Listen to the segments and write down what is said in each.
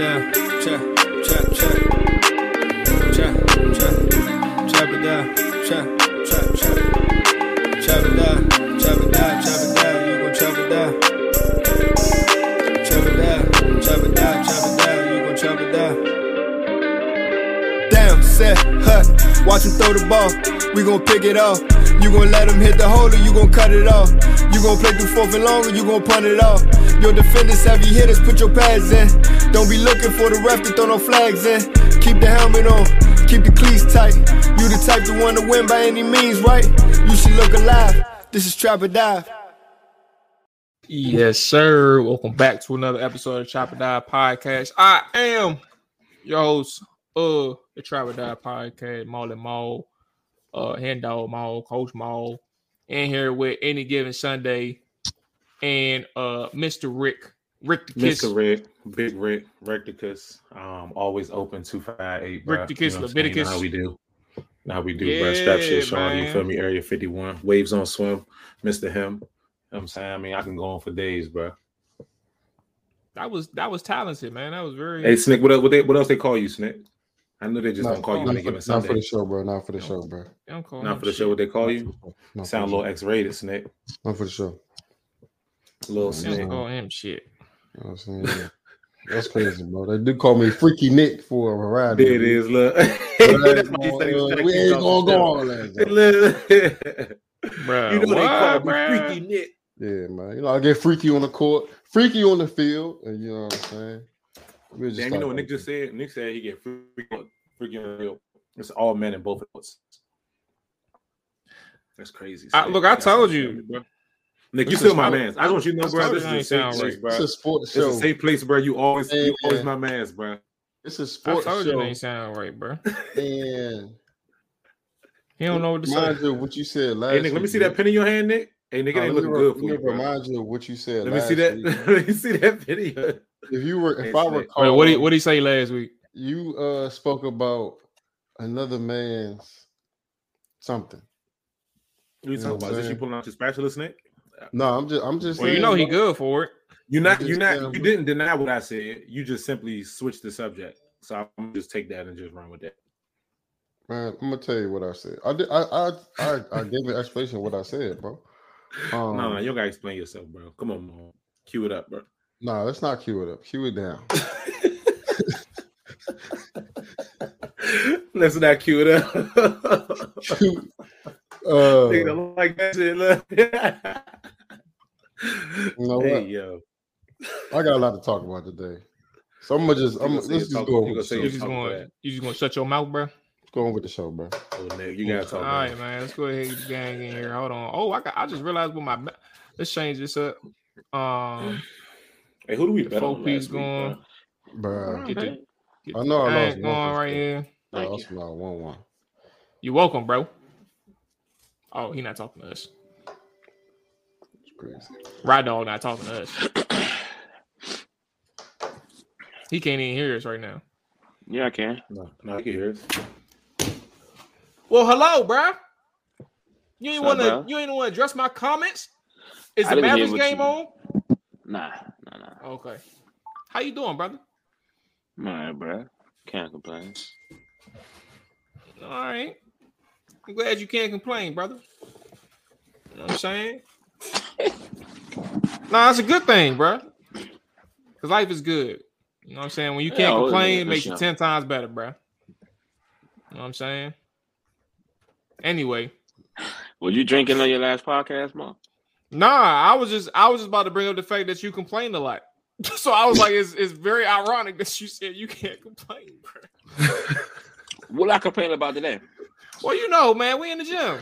Down. Chop, chop, chop. Chop, chop, chop it down. Chop, chop, chop. Chop it down, chop it down, chop it down. You gon' chop it down. Chop it down, chop it down, chop it down. You gon' chop it down. Damn, set, hut. Watch him throw the ball. We gon' pick it off. You gon' let him hit the hole or you gon' cut it off. You gon' play through fourth and long or you gon' punt it off. Your defenders, heavy hitters, put your pads in. Don't be looking for the ref to throw no flags in. Keep the helmet on, keep the cleats tight. You the type to want to win by any means, right? You should look alive. This is Trap or Dive. Yes, sir. Welcome back to another episode of or Die Podcast. I am your host of the Trap or Podcast, Marlon Maul, uh, Hand Dog Maul, Coach Maul, in here with any given Sunday, and uh, Mr. Rick, Rick the Kiss, Mr. Rick, Big Rick, Recticus, um, always open two five eight. Rick the Kiss, Leviticus. How we do? How we do, bro? Strap shit, Yeah, Sean. You feel me? Area fifty one, waves on swim, Mister Him. You know I'm saying, I mean, I can go on for days, bro. That was that was talented, man. That was very. Hey, Snick, what else? What, they, what else they call you, Snick? I know they just Not, don't call you not on a for, given not for the show, bro. Not for the show, bro. Don't call Not for the shit. show. What they call you? Not Sound a little. X-rated, Snick. Not for the show. Little Don't Snick. call him shit. You know what I'm saying? That's crazy, bro. They do call me Freaky Nick for a variety. There it is, look. That's why he said he was trying to we ain't gonna go show. all that. though. Bro, you know they call what, me? Freaky Nick. Yeah, man. You know, I get freaky on the court, freaky on the field, and you know what I'm saying. We'll just Damn, you know what Nick just said? Nick said he get freaky, freaky on the field. It's all men in both fields. That's crazy. I, look, I told you, bro. Nick, you still my how- man. I just want you to know, I bro. This is I a ain't safe place, right. bro. It's a sport It's show. a safe place, bro. You always, you always my man's, bro. It's a I sport told you show. it ain't sound right, bro. And He don't know what to say. mind you, what you said last. Hey, Nick, let me week, see that pen in your hand, Nick. Hey, nigga, Uh, ain't let me re- good for let me you, bro. remind you of what you said. Let me see that. week. Let me see that video. If you were, if Hey, I Snake. recall, Wait, what did what did he say last week? you uh spoke about another man's something. What you know talking about? Is this you pulling out your spatula, Nick? No, I'm just, I'm just. Well, you know he good for it. You're not, just you not, saying, you didn't deny what I said. You just simply switched the subject. So I'm gonna just take that and just run with that. Man, I'm gonna tell you what I said. I did. I I I, I gave an explanation of what I said, bro. Um, no, no, you gotta explain yourself, bro. Come on, man. Cue it up, bro. no, let's not cue it up. Cue it down. Let's not cue it up. Cue- uh, don't like that shit. Look. you know hey, what? yo. I got a lot to talk about today, so I'm gonna just. I'm gonna let's just go you on gonna with say the You show. just going you just gonna shut your mouth, bro. Let's go on with the show, bro. Oh, nigga, you gotta talk. All right, man. Let's go ahead and get the gang in here. Hold on. Oh, I got I just realized with my let's change this up. Um Hey, who do we bet four on piece last week, going. bro? Bro, get the, get I know I lost gang one going right sure. here. I Thank lost my one one. You welcome, bro. Oh, he not talking to us. It's crazy. Ride dog not talking to us. he can't even hear us right now. Yeah, I can. No, no, I can hear it. Well, hello, bro. You ain't want to. You ain't want to address my comments. Is the Mavericks game you- on? Nah, nah, nah. Okay. How you doing, brother? All right, bro. Can't complain. All right. I'm glad you can't complain, brother. You know what I'm saying? nah, that's a good thing, bro. Cause life is good. You know what I'm saying? When you can't Yeah, oh, complain, it makes you sure. ten times better, bro. You know what I'm saying? Anyway, Were you drinking on your last podcast, Mo? nah, I was just I was just about to bring up the fact that you complained a lot. So I was like, it's, it's very ironic that you said you can't complain, bro. What I complain about today? Well, you know, man, we in the gym.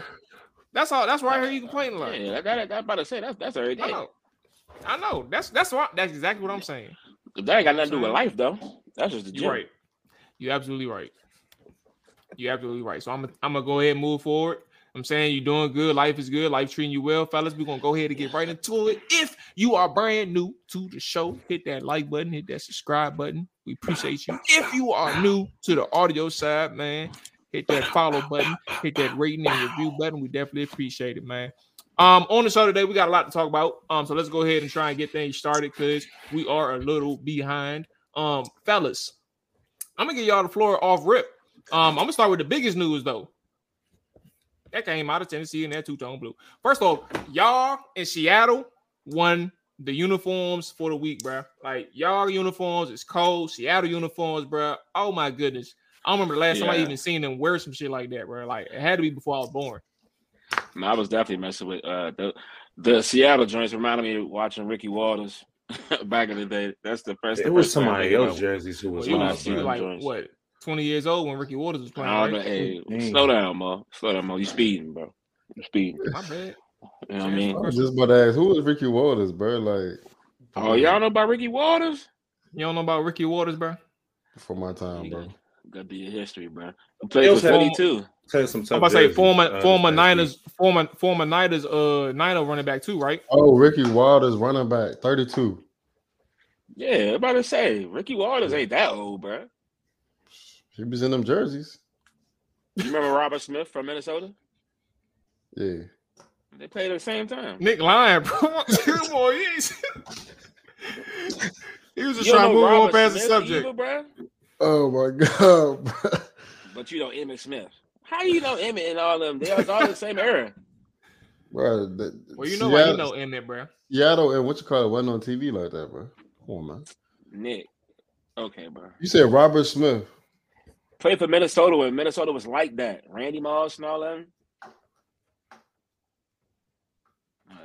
That's all. That's why I hear you complaining a lot. Yeah, that, that, that about to say that's that's every day. I know. I know. That's that's why. That's exactly what I'm saying. That ain't got nothing to do with life though. That's just the gym. You're right. You're absolutely right. You're absolutely right. So I'm I'm gonna go ahead and move forward. I'm saying you're doing good. Life is good. Life treating you well, fellas. We're gonna go ahead and get right into it. If you are brand new to the show, hit that like button, hit that subscribe button. We appreciate you. If you are new to the audio side, man, hit that follow button, hit that rating and review button. We definitely appreciate it, man. Um, on the show today, we got a lot to talk about. Um, so let's go ahead and try and get things started because we are a little behind. Um, fellas, I'm gonna give y'all the floor off rip. Um, I'm gonna start with the biggest news though. That came out of Tennessee in that two-tone blue. First off, y'all in Seattle won the uniforms for the week, bro. Like y'all uniforms, it's cold. Seattle uniforms, bro. Oh my goodness. I remember the last time I even seen them wear some shit like that, bro. Like it had to be before I was born. No, I was definitely messing with uh the the Seattle joints reminded me of watching Ricky Watters back in the day. That's the first. the It was first somebody I else jerseys who was you when I was, see like joints. what 20 years old when Ricky Watters was playing, I know, right? hey, Dang. slow down, Mo. Slow down, Mo. You speeding, bro. You speeding. My bad. You know what I mean? I was just about to ask, who is Ricky Watters, bro? Like, Oh, y'all know about Ricky Watters? You don't know about Ricky Watters, bro? for my time, bro. Got to be a history, bro. He played Yo, for so- Philly too. Played some I'm about to say former uh, former Niners week. former former Niners uh Niner running back too, right? Oh, Ricky Watters, running back, 32. Yeah, I'm about to say Ricky Watters ain't that old, bro. He was in them jerseys. You remember Robert Smith from Minnesota? Yeah. They played at the same time. Nick Lyon, bro. Come on, he, ain't- he was just You don't trying to know move on Robert past the subject. either, bro? Oh my god, bro. But you know Emmitt Smith. How do you know Emmitt and all them? They was all the same era. bro the, Well, you know why you Seattle, know Emmitt, bro. Seattle and what you call it wasn't on TV like that, bro. Come on, man. Nick. Okay, bro. You said Robert Smith. Played for Minnesota when Minnesota was like that. Randy Moss and all right,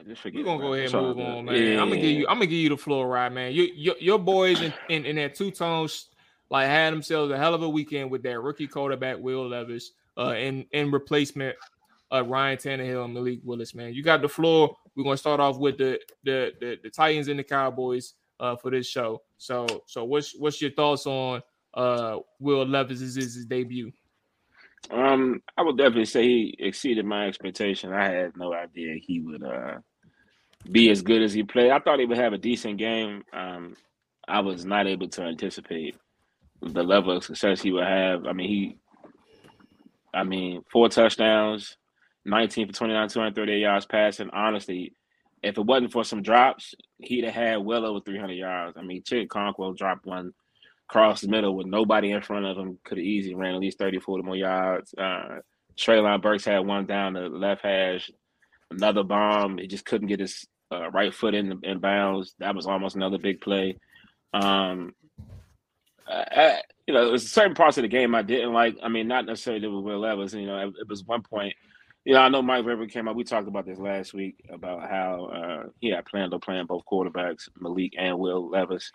just forget We're gonna go ahead and move on, man. Yeah, I'm gonna give you. I'm gonna give you the floor right, man. You, your your boys in, in, in that two tones like had themselves a hell of a weekend with that rookie quarterback Will Levis uh in in replacement of Ryan Tannehill and Malik Willis, man. You got the floor. We're gonna start off with the the the, the Titans and the Cowboys uh for this show. So so what's what's your thoughts on uh Will Levis is his debut? Um, I would definitely say he exceeded my expectation. I had no idea he would uh be as good as he played. I thought he would have a decent game. Um, I was not able to anticipate the level of success he would have. I mean, he, I mean, four touchdowns, 19 for 29, 238 yards passing. Honestly, if it wasn't for some drops, he'd have had well over 300 yards. I mean, Chig Okonkwo dropped one across the middle with nobody in front of him. Could have easily ran at least 30, 40 more yards. Uh, Treylon Burks had one down the left hash, another bomb. He just couldn't get his uh, right foot in, in bounds. That was almost another big play. Um, I, you know, there's certain parts of the game I didn't like. I mean, not necessarily with Will Levis. You know, it, it was one point. You know, I know Mike Vrabel came out. We talked about this last week about how uh, he had planned on playing both quarterbacks, Malik and Will Levis.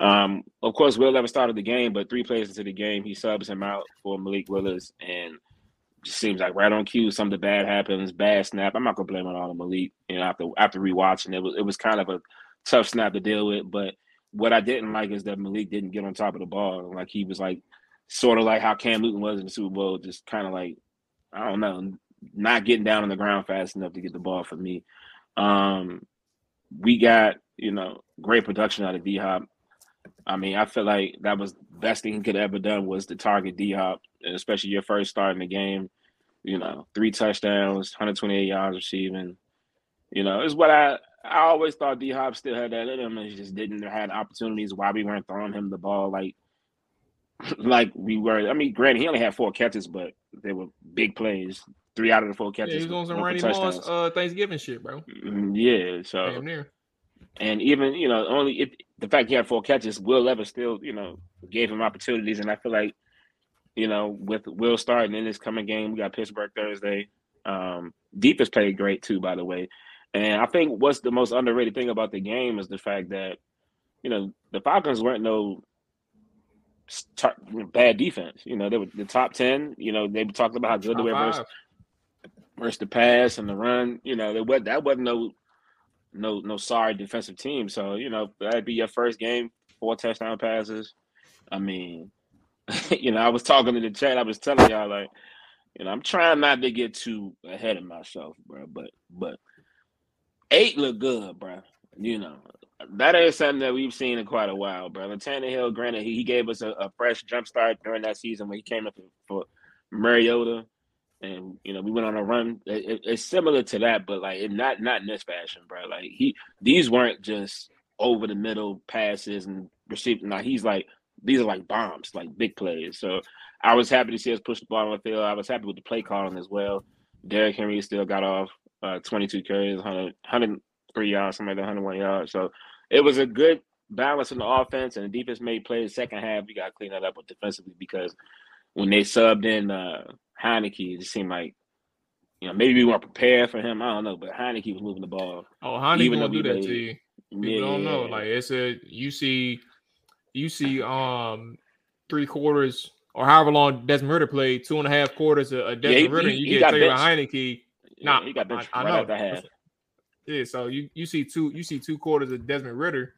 Um, of course, Will never started the game, but three plays into the game, he subs him out for Malik Willis, and just seems like right on cue, something bad happens, bad snap. I'm not gonna blame it all on Malik. You know, after after rewatching it, was it was kind of a tough snap to deal with. But what I didn't like is that Malik didn't get on top of the ball. Like he was like sort of like how Cam Newton was in the Super Bowl, just kind of like I don't know, not getting down on the ground fast enough to get the ball for me. Um, we got you know great production out of D Hop. I mean, I feel like that was the best thing he could have ever done was to target D Hop, especially your first start in the game. You know, three touchdowns, 128 yards receiving. You know, it's what I I always thought D Hop still had that in him, and he just didn't have opportunities. Why we weren't throwing him the ball like like we were. I mean, granted, he only had four catches, but they were big plays. Three out of the four Yeah, catches. he's on some Randy Moss uh Thanksgiving shit, bro. Mm, Yeah, so Damn near. And even you know only if the fact he had four catches, Will Levis still you know gave him opportunities, and I feel like you know with Will starting in this coming game, we got Pittsburgh Thursday. Um, defense played great too, by the way, and I think what's the most underrated thing about the game is the fact that you know the Falcons weren't no bad defense. You know, they were the top ten. You know, they talked about how good they were versus, versus the pass and the run. You know, they was that wasn't no no no sorry defensive team. So you know that'd be your first game, four touchdown passes. I mean, you know, I was talking to the chat. I was telling y'all like, you know, I'm trying not to get too ahead of myself, bro. But but eight look good, bro. You know, that is something that we've seen in quite a while, bro. And Tannehill, granted, he, he gave us a, a fresh jump start during that season when he came up for Mariota, and you know we went on a run. It, it, it's similar to that, but like not not in this fashion, bro. Like he these weren't just over the middle passes and receiving. Now he's like these are like bombs, like big plays. So I was happy to see us push the ball on the field. I was happy with the play calling as well. Derrick Henry still got off uh, 22 carries, 100, 103 yards, something like that, 101 yards. So it was a good balance in the offense, and the defense made plays. Second half, we got to clean that up with defensively because when they subbed in uh, Heinicke, it just seemed like you know maybe we weren't prepared for him. I don't know, but Heinicke was moving the ball. Oh, Heinicke won't do that to you. People yeah, don't know. Like it's a you see, you see, um, three quarters or however long Desmond Ridder played, two and a half quarters of, Desmond yeah, he, Ridder, he, you get Taylor Heinicke. Yeah, nah, he got benched I, I right know. half. Yeah, so you you see two you see two quarters of Desmond Ridder,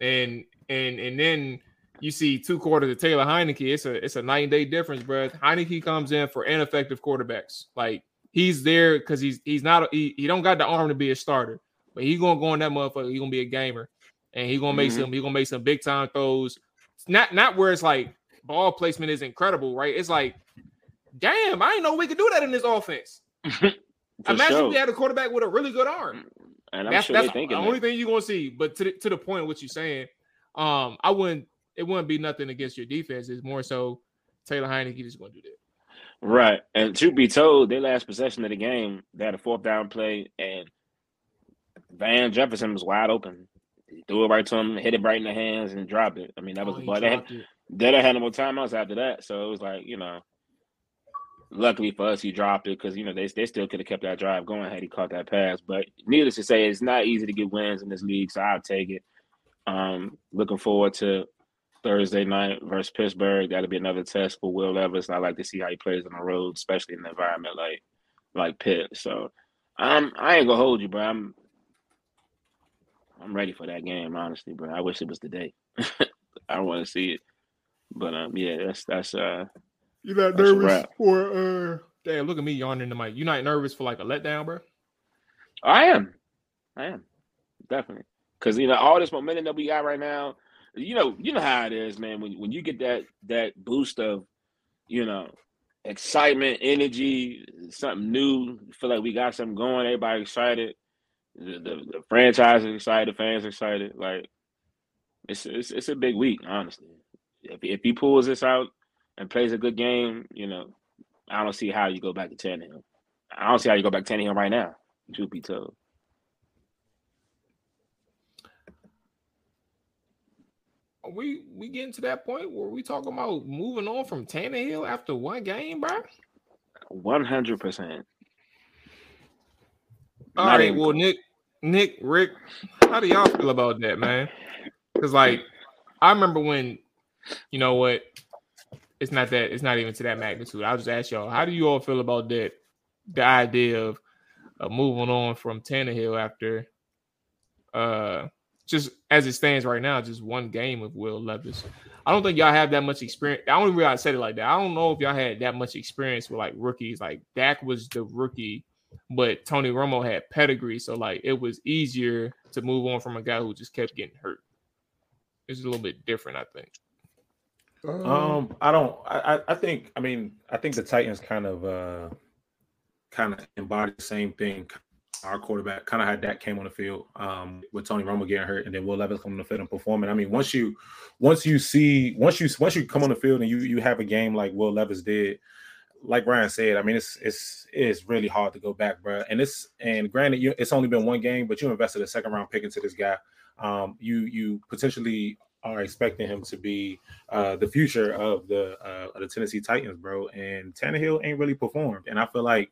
and and and then you see two quarters of Taylor Heinicke. It's a it's a night and day difference, bro. Heinicke comes in for ineffective quarterbacks. Like he's there because he's he's not he, he don't got the arm to be a starter, but he gonna go in that motherfucker. He gonna be a gamer, and he gonna make mm-hmm. some he gonna make some big time throws. Not not where it's like ball placement is incredible, right? It's like, damn, I didn't know we could do that in this offense. Imagine sure. if we had a quarterback with a really good arm. And I'm that's, sure that's the only thing you're gonna see. But to the, to the point, what you're saying, um, I wouldn't. It wouldn't be nothing against your defense. It's more so Taylor Heinicke just going to do that. Right. And to be told, their last possession of the game, they had a fourth down play, and Van Jefferson was wide open. He threw it right to him, hit it right in the hands, and dropped it. I mean, that was oh, the ball. They had, they had no more timeouts after that, so it was like you know. Luckily for us, he dropped it because you know they they still could have kept that drive going had he caught that pass. But needless to say, it's not easy to get wins in this league, so I'll take it. Um, looking forward to Thursday night versus Pittsburgh. That'll be another test for Will Levis. I like to see how he plays on the road, especially in an environment like like Pitt. So I'm I ain't gonna hold you, bro. I'm I'm ready for that game, honestly, bro. I wish it was today. I want to see it. But um, yeah, that's that's uh. You're not nervous for uh? Damn, look at me yawning the mic. You're not nervous for like a letdown, bro? I am, I am, definitely. Because you know all this momentum that we got right now, you know, you know how it is, man. When when you get that that boost of, you know, excitement, energy, something new, feel like we got something going. Everybody excited. The, the, the franchise is excited. The fans excited. Like it's, it's it's a big week, honestly if if he pulls this out and plays a good game, you know, I don't see how you go back to Tannehill. I don't see how you go back to Tannehill right now. Truth be told. Are we we getting to that point where we talking about moving on from Tannehill after one game, bro? One hundred percent. All right, well, Nick, Nick, Rick, how do y'all feel about that, man? Because like, I remember when you know what? It's not that. It's not even to that magnitude. I'll just ask y'all, how do you all feel about that? The idea of, of moving on from Tannehill after, uh, just as it stands right now, just one game of Will Levis. I don't think y'all have that much experience. I don't realize I said it like that. I don't know if y'all had that much experience with like rookies. Like Dak was the rookie, but Tony Romo had pedigree, so like it was easier to move on from a guy who just kept getting hurt. It's a little bit different, I think. Um, I don't. I, I think. I mean, I think the Titans kind of, uh kind of embody the same thing. Our quarterback kind of had that came on the field, um, with Tony Romo getting hurt, and then Will Levis coming on the field and performing. I mean, once you, once you see, once you, once you come on the field and you you have a game like Will Levis did, like Ryan said, I mean, it's it's it's really hard to go back, bro. And it's and granted, you, it's only been one game, but you invested a second round pick into this guy. Um, you you potentially are expecting him to be uh, the future of the uh, of the Tennessee Titans, bro. And Tannehill ain't really performed, and I feel like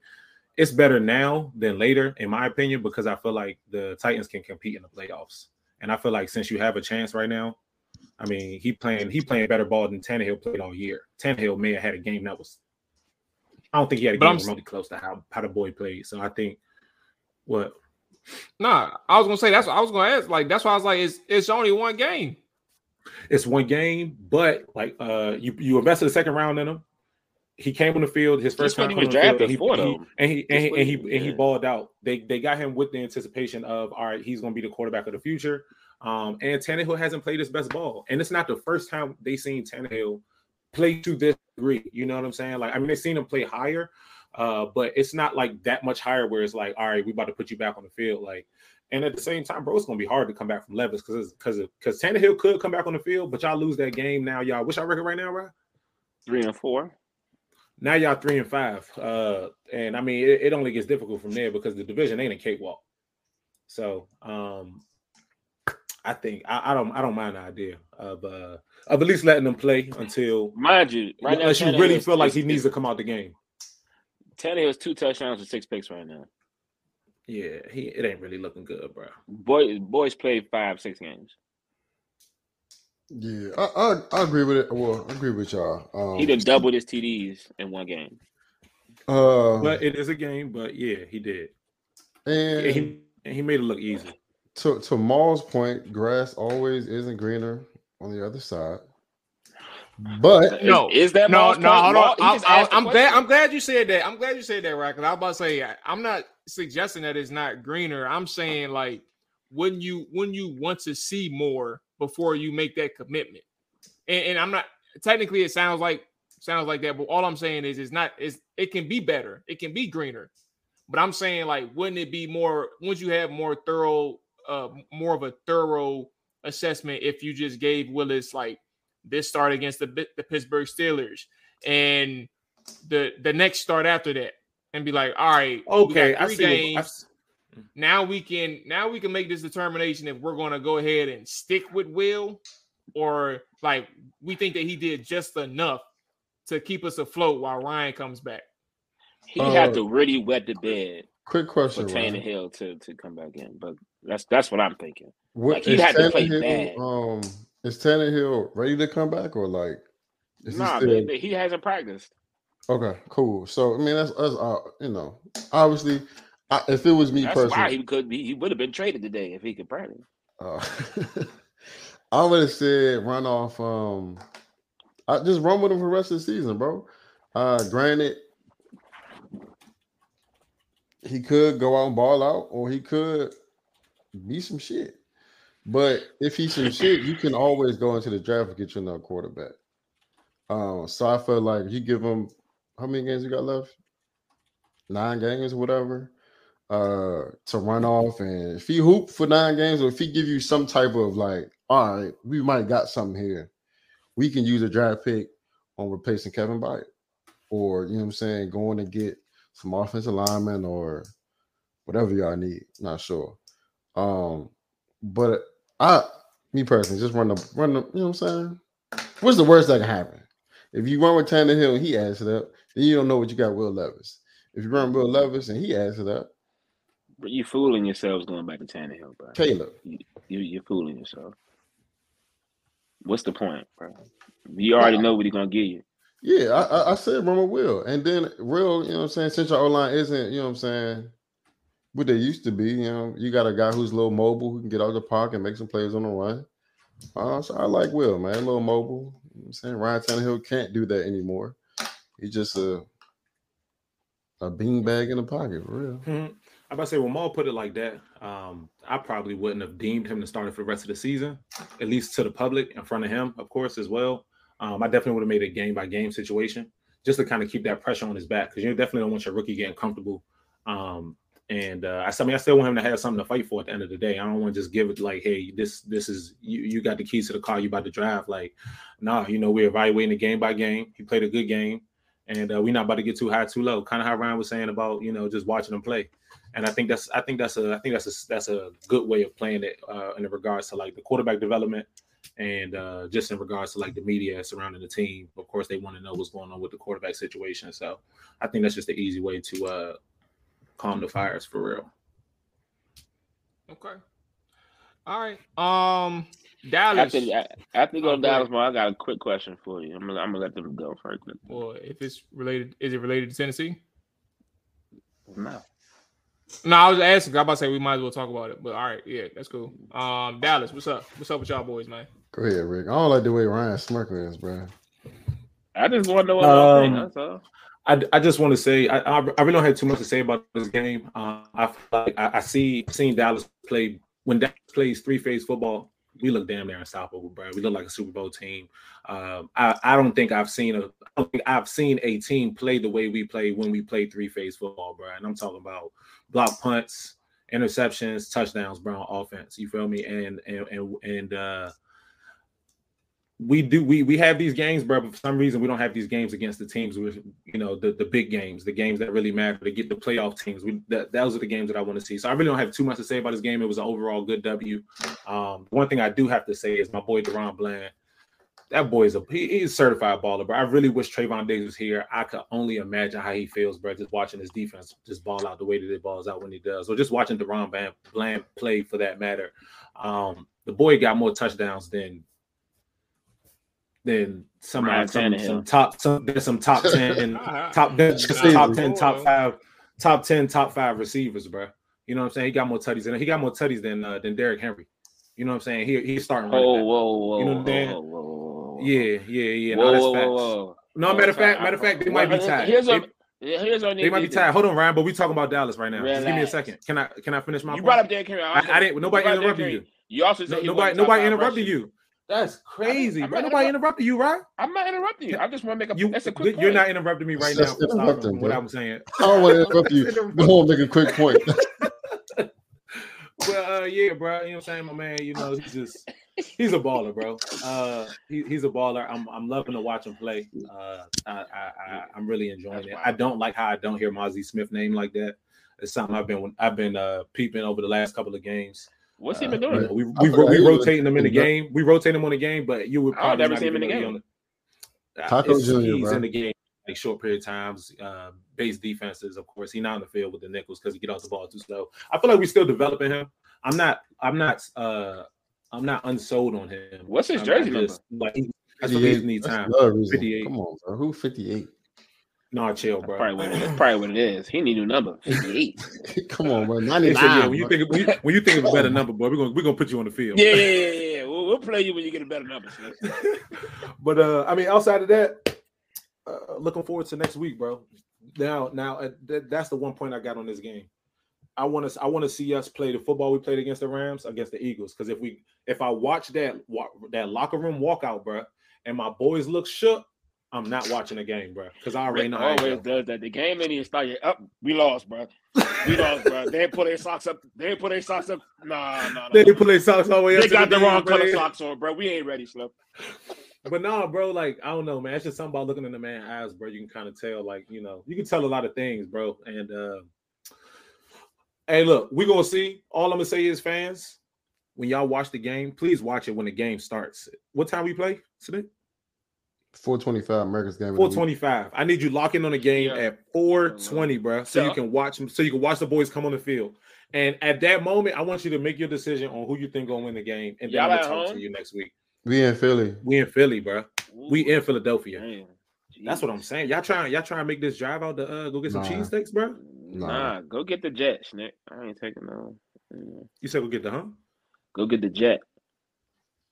it's better now than later, in my opinion, because I feel like the Titans can compete in the playoffs. And I feel like since you have a chance right now, I mean, he playing he playing better ball than Tannehill played all year. Tannehill may have had a game that was. I don't think he had a But game remotely close to how how the boy played. So I think what Nah, I was gonna say that's what I was gonna ask. Like that's why I was like, it's it's only one game. it's one game, but like uh you you invested a second round in him. He came on the field his first That's time he was coming on the drafted field, for, he- and he and he That's what and he, he- and he balled out. They they got him with the anticipation of all right, he's going to be the quarterback of the future. Um, and Tannehill hasn't played his best ball, and it's not the first time they seen Tannehill play to this degree. You know what I'm saying? Like I mean, they've seen him play higher, uh, but it's not like that much higher where it's like, all right, we about to put you back on the field, like. And at the same time, bro, it's gonna be hard to come back from Levis because because because Tannehill could come back on the field, but y'all lose that game now. Y'all, what's y'all record right now, right? Three and four. Now y'all three and five. Uh, and I mean, it, it only gets difficult from there because the division ain't a cakewalk. So, um, I think I, I don't I don't mind the idea of uh of at least letting them play until Mind you, right now, unless you really feel like he needs to come out the game. Tannehill has two touchdowns and six picks right now. Yeah, he it ain't really looking good, bro. Boy, boys played five, six games. Yeah, I, I I agree with it. Well, I agree with y'all. Um, He did double his TDs in one game. Uh, But it is a game. But yeah, he did. and Yeah, he and he made it look easy. to to Maul's point, grass always isn't greener on the other side. But No, is, that No, Maul's no, hold on. he I'm, just asked the I'm glad. I'm glad you said that. I'm glad you said that, right? Because I was about to say I- I'm not suggesting that it's not greener. I'm saying like, wouldn't you wouldn't you want to see more before you make that commitment? And, and I'm not technically. It sounds like sounds like that, but all I'm saying is it's not. Is it can be better. It can be greener. But I'm saying like, wouldn't it be more? Wouldn't you have more thorough, uh, more of a thorough assessment if you just gave Willis like this start against the the Pittsburgh Steelers and the the next start after that, and be like, all right, Okay, I see. Games. S- now we can now we can make this determination if we're going to go ahead and stick with Will, or like we think that he did just enough to keep us afloat while Ryan comes back. He Uh, had to really wet the bed quick for question, Ryan. Tannehill to, to come back in. But that's that's what I'm thinking. What, Like, he is had to play Tannehill, bad. Um, is Tannehill ready to come back or like? Is he Nah, still- man, he hasn't practiced. Okay, cool. So I mean, that's us. uh, you know, obviously, I, if it was me That's personally, why he could be. He would have been traded today if he could practice. Uh, I would have said run off. Um, I just run with him for the rest of the season, bro. Uh, granted, he could go out and ball out, or he could be some shit. But if he's some shit, you can always go into the draft and get you another quarterback. Um, so I feel like you give him how many games you got left? Nine games or whatever uh to run off and if he hoop for nine games or if he give you some type of like all right we might got something here. We can use a draft pick on replacing Kevin Byard or you know what I'm saying going to get some offensive linemen or whatever y'all need not sure. Um but I me personally just run the run the you know what I'm saying? What's the worst that can happen? If you run with Tannehill and he adds it up then you don't know what you got Will Levis. If you run Will Levis and he adds it up But you fooling yourselves going back to Tannehill, bro. Taylor, You, you you're fooling yourself. What's the point, bro? You already know what he's gonna give you. Yeah, I, I, I said Roman will. And then real, you know what I'm saying, since your O line isn't, you know what I'm saying, what they used to be, you know, you got a guy who's a little mobile who can get out of the pocket and make some plays on the run. Uh, so I like Will, man, a little mobile. You know what I'm saying Ryan Tannehill can't do that anymore. He's just a a beanbag in the pocket, for real. I'm about to say when Maul put it like that, um, I probably wouldn't have deemed him to start for the rest of the season, at least to the public in front of him, of course, as well. Um, I definitely would have made a game by game situation just to kind of keep that pressure on his back because you definitely don't want your rookie getting comfortable. Um, and uh, I, I mean, I still want him to have something to fight for at the end of the day. I don't want to just give it like, hey, this this is you. You got the keys to the car. You about to drive. Like, nah, you know, we're evaluating the game by game. He played a good game, and uh, we're not about to get too high, too low. Kind of how Ryan was saying about you know just watching him play. And I think that's I think that's a I think that's a that's a good way of playing it uh, in regards to like the quarterback development and uh, just in regards to like the media surrounding the team. Of course, they want to know what's going on with the quarterback situation. So I think that's just the easy way to uh, calm the fires for real. Okay. All right. Um, Dallas. After after you go Oh, to Dallas, ahead. I got a quick question for you. I'm gonna, I'm gonna let them go first. Well, if it's related, is it related to Tennessee? No. No, I was asking. I was about to say we might as well talk about it. But all right, yeah, that's cool. Um, Dallas, what's up? What's up with y'all boys, man? Go ahead, Rick. I don't like the way Ryan smirking is, bro. I just want to know what y'all think. Um, That's all. I, I just want to say I, I I really don't have too much to say about this game. Uh, I feel like I, I see seen Dallas play when Dallas plays three phase football. We look damn near unstoppable, bro. We look like a Super Bowl team. Um, I I don't think I've seen a I don't think I've seen a team play the way we play when we play three phase football, bro. And I'm talking about block punts, interceptions, touchdowns, Brown Offense, you feel me? And and and and uh, we do we we have these games, bro. But for some reason, we don't have these games against the teams with you know the the big games, the games that really matter to get the playoff teams. We that those are the games that I want to see. So I really don't have too much to say about this game. It was an overall good W. Um, one thing I do have to say is my boy DaRon Bland. That boy is a he, he's a certified baller, bro. I really wish Trevon Diggs was here. I could only imagine how he feels, bro, just watching his defense just ball out the way that it balls out when he does. Or just watching DaRon Bland, Bland play for that matter. Um, the boy got more touchdowns than than some Ryan some, Tannehill. some top some some top ten Ah, top top ten, top five, top ten, top five receivers, bro. You know what I'm saying? He got more tutties than he got more tutties than uh, than Derrick Henry. You know what I'm saying? He he's starting. running Whoa, whoa, whoa, You know what I'm saying? whoa, whoa, whoa, whoa. Yeah, yeah, yeah. Whoa, No, that's whoa, facts. whoa, whoa. No, matter of fact, matter of fact, they I- might be well, tied. Here's They, what, here's what they might be tied. Hold on, Ryan, but we talking about Dallas right now. Just give me a second. Can I can I finish my You point? brought up Derrick Henry. I, I didn't. Nobody You interrupted you. You also said No, he nobody wasn't top nobody interrupted rushing. you. That's crazy, I'm bro. not Nobody interrupted you, right? I'm not interrupting you. I just want to make a. You, that's a quick you're point. not interrupting me right now. Just from stopping interrupt him, from what. I'm saying. I don't want to interrupt you. Go on, make a quick point. Well, uh, yeah, bro. You know what I'm saying, my man. You know, he's just he's a baller, bro. Uh, he, he's a baller. I'm I'm loving to watch him play. Uh, I, I, I I'm really enjoying That's it. wild. I don't like how I don't hear Mazi Smith name like that. It's something I've been I've been uh peeping over the last couple of games. What's he Uh, been doing? know, we I we, we he was- rotating him in the game. We rotate him on the game, but you would I've probably never not seen him in the game. he the- Uh, Taco Jr., He's bro. in the game like short period of times. Uh, base defenses, of course. He's not on the field with the nickels because he get off the ball too slow. I feel like we're still developing him. I'm not. I'm not. Uh, I'm not unsold on him. What's his I'm- jersey I number? just, Like, he, I feel he need time. another reason. 58. Come on, bro. Who 58? No, chill, That's bro. probably what it is. That's probably what it is. He need a new number. 58. Come on, bro. 99. said, yeah, when you bro. think when you, when you think of a better number, boy, we're gonna we're gonna put you on the field. yeah, yeah, yeah, yeah. We'll, we'll play you when you get a better number. But uh, I mean, outside of that, uh, looking forward to next week, bro. Now, now uh, th- that's the one point I got on this game. I want to, I want to see us play the football we played against the Rams against the Eagles. Because if we, if I watch that that locker room walkout, bro, and my boys look shook, I'm not watching the game, bro. Because I already Rick know. always does that. The game ain't even started. Up, we lost, bro. We lost, bro. They put their socks up. They put their socks up. Nah, nah, nah. They put their socks all the way up. They got the game, wrong color socks on, bro. We ain't ready, Slim. But nah, bro, like I don't know, man. It's just something about looking in the man's eyes, bro. You can kind of tell, like you know, you can tell a lot of things, bro. And uh hey, look, we gonna see. All I'm gonna say is, fans, when y'all watch the game, please watch it when the game starts. What time we play today? 425 America's game. of the Four week. twenty-five. I need you lock in on the game Yeah. at four twenty, bro, so Yeah. you can watch them. So you can watch the boys come on the field. And at that moment, I want you to make your decision on who you think gonna win the game, and then Y'all I'm gonna talk home? to you next week. We in Philly. We in Philly, bro. We in Philadelphia. Damn. That's what I'm saying. Y'all trying, y'all trying to make this drive out to uh, go get some Nah. cheesesteaks, bro. Nah, go get the jet, Nick. I ain't taking no. Mm. You said go get the huh? Go get the jet.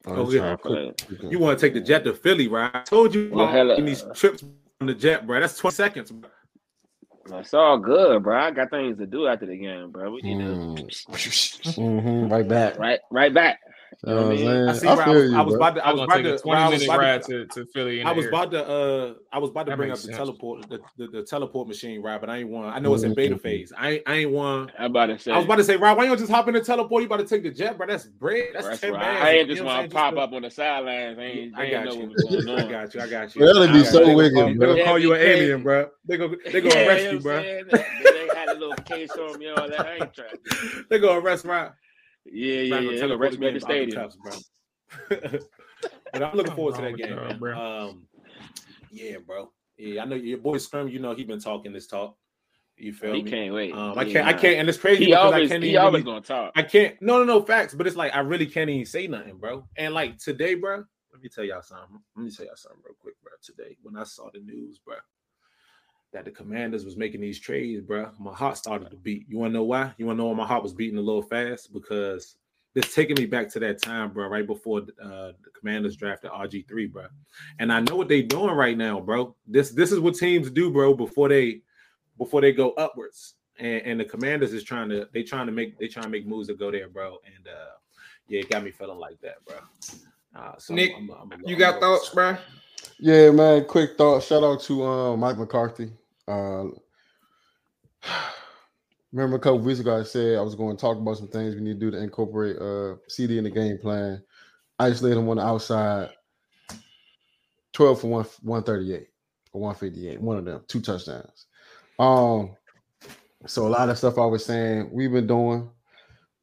Oh, yeah. trying You want to take the jet to Philly, right? I told you Well, about hella- these trips on the jet, bro. That's 20 seconds. Bro. It's all good, bro. I got things to do after the game, bro. We need Mm. to Mhm, Right back. right, right back. You know what I'm mean, I see. I Right, I was, you, I was about to. I I was was about to. a 20 I was minute about ride to. to, to Philly. I was about to. Uh, I was about to That bring up makes the teleport, the, the, the teleport machine, right? But I ain't one. I know it's in beta Mhm. phase. I ain't. I ain't want. I'm about to say. I was about to say, right? Why you don't just hop in the teleport? You about to take the jet, bro? That's bread. That's That's ten right. bands. I ain't You just know what I'm want to pop Just up on the sidelines. I ain't, I I ain't got know you. what was going I got you. I got you. That'd I be so. They gonna wicked, They bro. gonna call you an alien, bro. They go. They gonna Yeah, arrest you, bro. They ain't had a little case on me, all that. I ain't trying. They gonna arrest Ryan. Yeah, yeah, Ryan yeah. gonna They'll teleport arrest me at the game stadium. cuffs, bro. but I'm looking forward to that game, wrong man. with y'all, Um, yeah, bro. Yeah, I know your boy Scrum. You know he been talking this talk. You feel he me? can't wait. Um, I can't. I can't. And it's crazy He because always I can't he even. always really- gonna talk. I can't. No, no, no facts. But it's like I really can't even say nothing, bro. And like today, bro. Let me tell y'all something. Let me tell y'all something, real Quick, bro. Today, when I saw the news, bro, that the Commanders was making these trades, bro, my heart started to beat. You wanna know why? You wanna know why my heart was beating a little fast? Because this taking me back to that time, bro, right before uh, the Commanders drafted RG3, bro. And I know what they doing right now, bro. This this is what teams do, bro, before they before they go upwards. And, and the Commanders is trying to they trying to make they trying to make moves to go there, bro. And uh yeah, it got me feeling like that, bro. Uh, so Nick, I'm- I'm- I'm- You I'm got a- thoughts, bro? Yeah, man. Quick thought. Shout out to um, Mike McCarthy. Uh, remember a couple weeks ago, I said I was going to talk about some things we need to do to incorporate uh, CD in the game plan. Isolate him on the outside. 12 for one, 138 or 158. One of them, two touchdowns. Um, so a lot of stuff I was saying we've been doing.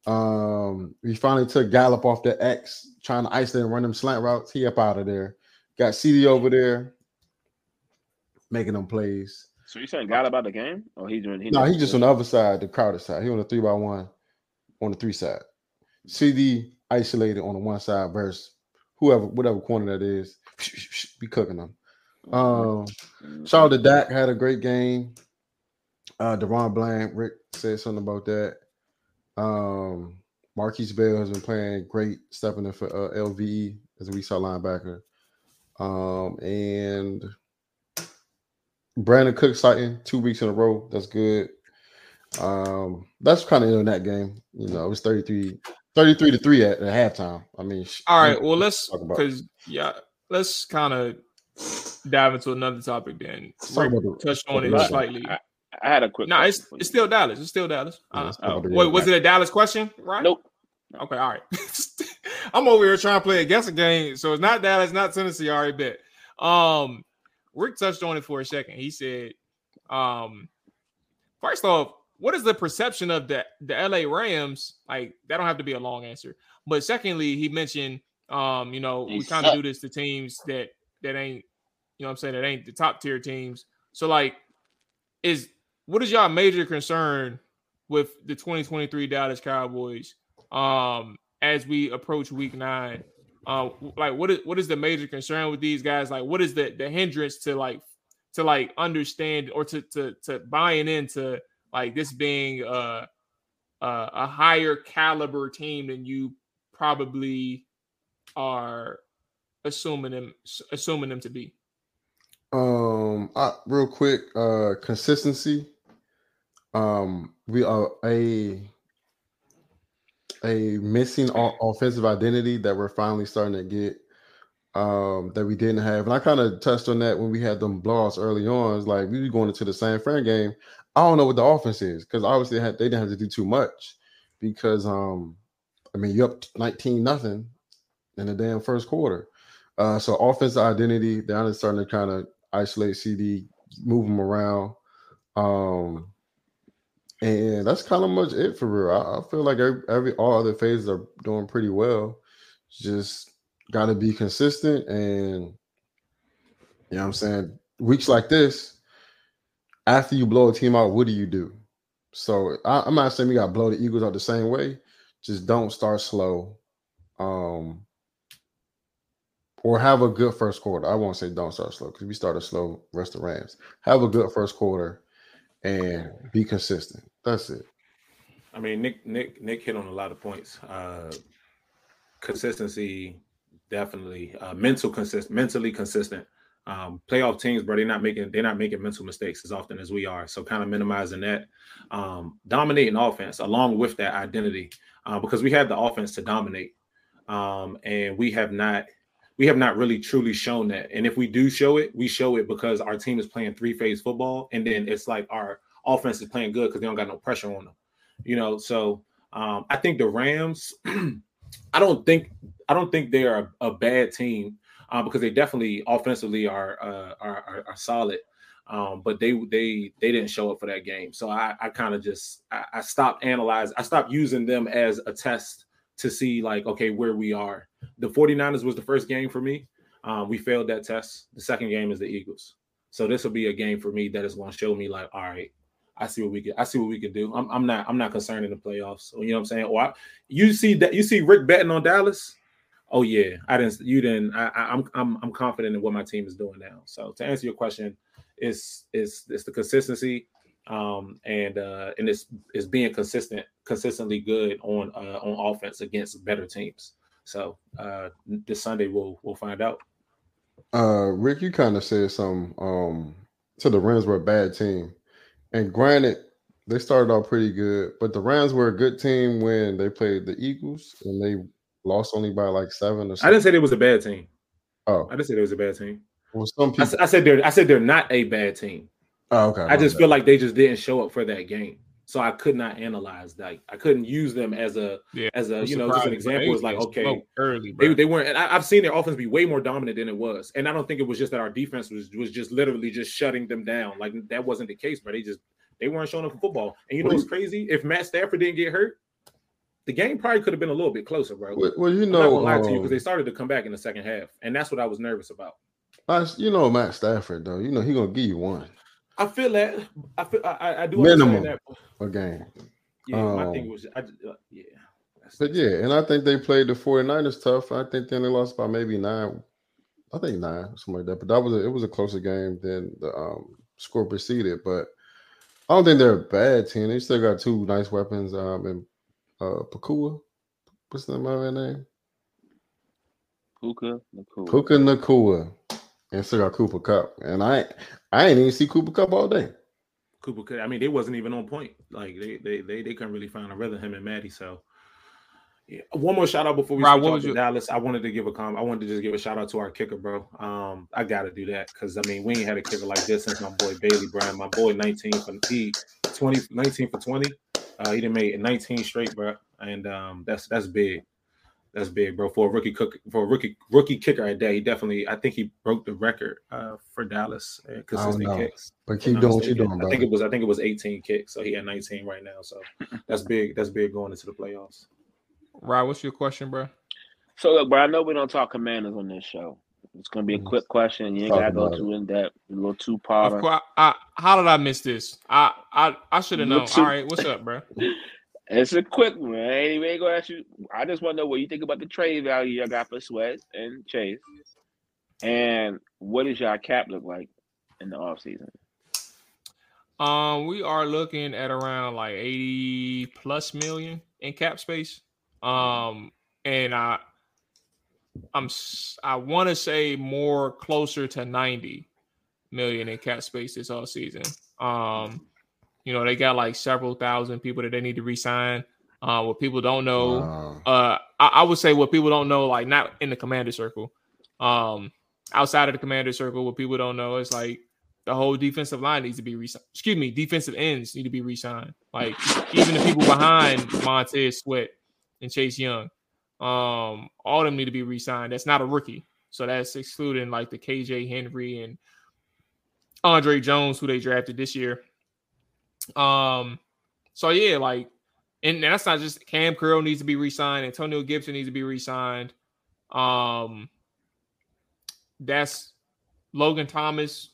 Um, we finally took Gallup off the X, trying to isolate and run them slant routes. He up out of there. Got CD over there making them plays. So you saying God about the game, or he doing? He No, he just on the other side, the crowded side. He on the three by one, on the three side. CD isolated on the one side versus whoever, whatever corner that is. Be cooking them. Um, Mhm. shout out to Dak had a great game. Uh, DaRon Bland, Rick said something about that. Um, Markquese Bell has been playing great, stepping in for uh, LVE as a weak side linebacker. Um, and Brandon Cook sighting two weeks in a row. That's good. Um, that's kind of in that game. You know, it was 33, 33 to 3 at, at halftime. I mean, All right. Well, let's Talk about- because yeah, let's kind of dive into another topic then. Let's Rick touched on it slightly. I, I had a quick. No, question it's it's still Dallas. It's still Dallas. Yeah, Uh, let's talk uh, about the wait, was it a Dallas question? Right? Nope. Okay, all right. I'm over here trying to play a guessing game, so it's not Dallas, not Tennessee. I already bet. Um, Rick touched on it for a second. He said, um, first off, what is the perception of the the LA Rams? Like that don't have to be a long answer. But secondly, he mentioned, um, you know, They we kind of do this to teams that that ain't, you know, what I'm saying that ain't the top tier teams. So like, is what is y'all major concern with the 2023 Dallas Cowboys um as we approach week nine? Um, like what is what is the major concern with these guys? Like, what is the the hindrance to like to like understand or to to to buying into like this being uh, uh a higher caliber team than you probably are assuming them assuming them to be. Um, uh, real quick, uh, consistency. Um, we are a a missing offensive identity that we're finally starting to get. Um, that we didn't have, and I kind of touched on that when we had them blowouts early on. It's like we were going into the San Fran game. I don't know what the offense is because obviously they, had, they didn't have to do too much because um, I mean you're up nineteen nothing in the damn first quarter. Uh, so offensive identity, they're starting to kind of isolate CD, move them around. Um, and that's kind of much it for real. I, I feel like every, every all other phases are doing pretty well. Just got to be consistent, and you know what I'm saying. Weeks like this, after you blow a team out, what do you do? So I, I'm not saying we got to blow the Eagles out the same way. Just don't start slow. Um, or have a good first quarter. I won't say don't start slow because we started slow. Rest the Rams. Have a good first quarter and be consistent. That's it. I mean, Nick, Nick, Nick hit on a lot of points. Uh, consistency, definitely. Uh, mental consist, mentally consistent. Um, playoff teams, bro, they're not making they're not making mental mistakes as often as we are. So kind of minimizing that, um, dominating offense along with that identity, uh, because we have the offense to dominate, um, and we have not we have not really truly shown that. And if we do show it, we show it because our team is playing three phase football, and then it's like our offense is playing good because they don't got no pressure on them. You know, so um, I think the Rams. I don't think I don't think they are a, a bad team uh, because they definitely offensively are uh, are, are, are solid. Um, but they they they didn't show up for that game, so I, I kind of just I, I stopped analyzing. I stopped using them as a test to see like okay where we are. The 49ers was the first game for me. Um, we failed that test. The second game is the Eagles. So this will be a game for me that is going to show me like all right, I see what we can I see what we can do. I'm, I'm not I'm not concerned in the playoffs. You know what I'm saying? Or I, you see that you see Rick betting on Dallas. Oh yeah, I didn't. You didn't. I, I'm I'm I'm confident in what my team is doing now. So to answer your question, it's it's it's the consistency, um, and uh, and it's it's being consistent, consistently good on uh, on offense against better teams. So uh, this Sunday we'll we'll find out. Uh, Rick, you kind of said something. Um, to the Rams were a bad team, and granted, they started off pretty good, but the Rams were a good team when they played the Eagles, and they lost only by like seven or. Something. I didn't say it was a bad team. Oh, I didn't say it was a bad team. Well, some people. I, I said they're. I said they're not a bad team. Oh, okay. I just bad. feel like they just didn't show up for that game, so I could not analyze that. I couldn't use them as a yeah, as a you know just an example. Is like okay, early they, they weren't. And I, have seen their offense be way more dominant than it was, and I don't think it was just that our defense was was just literally just shutting them down. Like that wasn't the case, but they just they weren't showing up for football. And you know what's crazy? If Matt Stafford didn't get hurt, the game probably could have been a little bit closer, bro. Well, you know, I'm not lie to you because um, they started to come back in the second half, and that's what I was nervous about. I, you know, Matt Stafford though. You know, he gonna give you one. I feel that. I feel. I, I do minimum that. a game. Yeah, um, my thing was. I, uh, yeah. But yeah, and I think they played the 49ers tough. I think then they lost by maybe nine. I think nine, something like that. But that was a, it was a closer game than the um, score preceded. But I don't think they're a bad team. They still got two nice weapons. Um, and uh, Pakua, What's the name of that name? Puka Nacua. Puka Nacua. And still got Cooper Kupp. And I I ain't even see Cooper Kupp all day. Cooper Kupp. I mean, they wasn't even on point. Like they they they, they couldn't really find a rhythm, him and Maddie. So yeah. One more shout out before we Rob, switch to Dallas. I wanted to give a comment. I wanted to just give a shout out to our kicker, bro. Um, I gotta do that because I mean we ain't had a kicker like this since my boy Bailey Brown. My boy 19 for he 20 19 for 20. Uh, he didn't make 19 straight, bro and um, that's that's big. That's big, bro. For a rookie cook, for a rookie rookie kicker at that, he definitely. I think he broke the record uh, for Dallas uh, consistent kicks. But keep doing what you're doing. I think it was. I think it was 18 kicks, so he had 19 right now. So that's big. That's big going into the playoffs. Right. What's your question, bro? So look, bro. I know we don't talk Commanders on this show. It's gonna be a mm-hmm. quick question. You ain't gotta go too in depth. A little two part. How did I miss this? I I I should have known. All right, what's up, bro? It's a quick one. I ain't gonna ask you. I just want to know what you think about the trade value you got for Sweat and Chase, and what does your cap look like in the off season? Um, we are looking at around like eighty plus million in cap space. Um, and I, I'm I want to say more closer to ninety million in cap space this off season. Um, you know, they got like several thousand people that they need to resign. Uh, what people don't know, wow. uh, I, I, would say what people don't know, like not in the commander circle, um, outside of the commander circle, what people don't know is like the whole defensive line needs to be re-signed. Excuse me, defensive ends need to be re-signed. Like even the people behind Montez Sweat and Chase Young, um, all of them need to be re-signed. That's not a rookie, so that's excluding like the KJ Henry and Andre Jones, who they drafted this year. Um, so yeah, like, and that's not just Kam Curl needs to be re-signed. Antonio Gibson needs to be re-signed. Um, that's Logan Thomas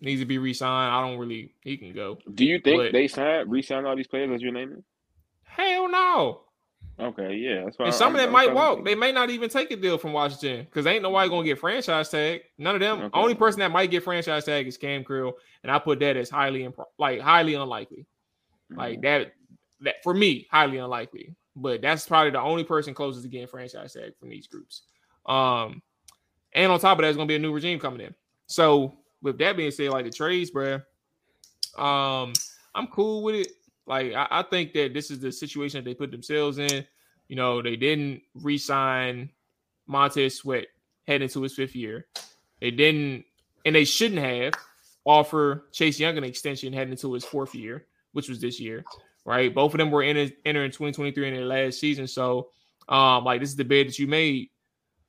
needs to be re-signed. I don't really. He can go. Do you think but, they signed re-signed all these players as you're naming? Hell no. Okay, yeah. That's why and some I, of them might walk. They may not even take a deal from Washington because ain't nobody gonna get franchise tag. None of them. Okay. Only person that might get franchise tag is Kam Curl, and I put that as highly imp- like highly unlikely. Mm-hmm. Like that, that for me, highly unlikely. But that's probably the only person closest to getting franchise tag from these groups. Um, and on top of that, there's gonna be a new regime coming in. So with that being said, like the trades, bro, um, I'm cool with it. Like I, I, think that this is the situation that they put themselves in. You know, they didn't re-sign Montez Sweat heading into his fifth year. They didn't, and they shouldn't have offer Chase Young an extension heading into his fourth year, which was this year. Right, both of them were in entering 2023 in their last season. So, um, like this is the bed that you made.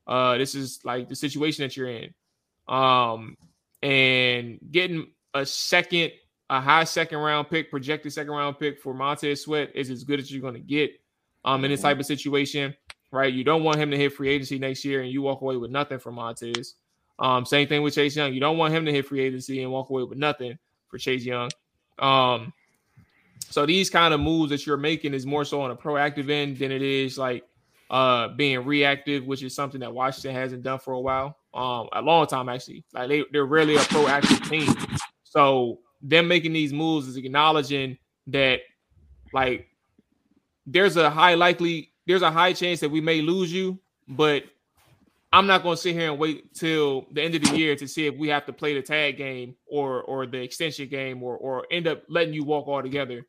Uh, this is like the situation that you're in. Um, and getting a second a high second round pick, projected second round pick for Montez Sweat is as good as you're going to get um, in this type of situation, right? You don't want him to hit free agency next year and you walk away with nothing from Montez. Um, same thing with Chase Young. You don't want him to hit free agency and walk away with nothing for Chase Young. Um, So these kind of moves that you're making is more so on a proactive end than it is like uh being reactive, which is something that Washington hasn't done for a while. Um, a long time actually. Like they, they're really a proactive team. So them making these moves is acknowledging that like there's a high likely there's a high chance that we may lose you, but I'm not going to sit here and wait till the end of the year to see if we have to play the tag game or or the extension game or or end up letting you walk altogether.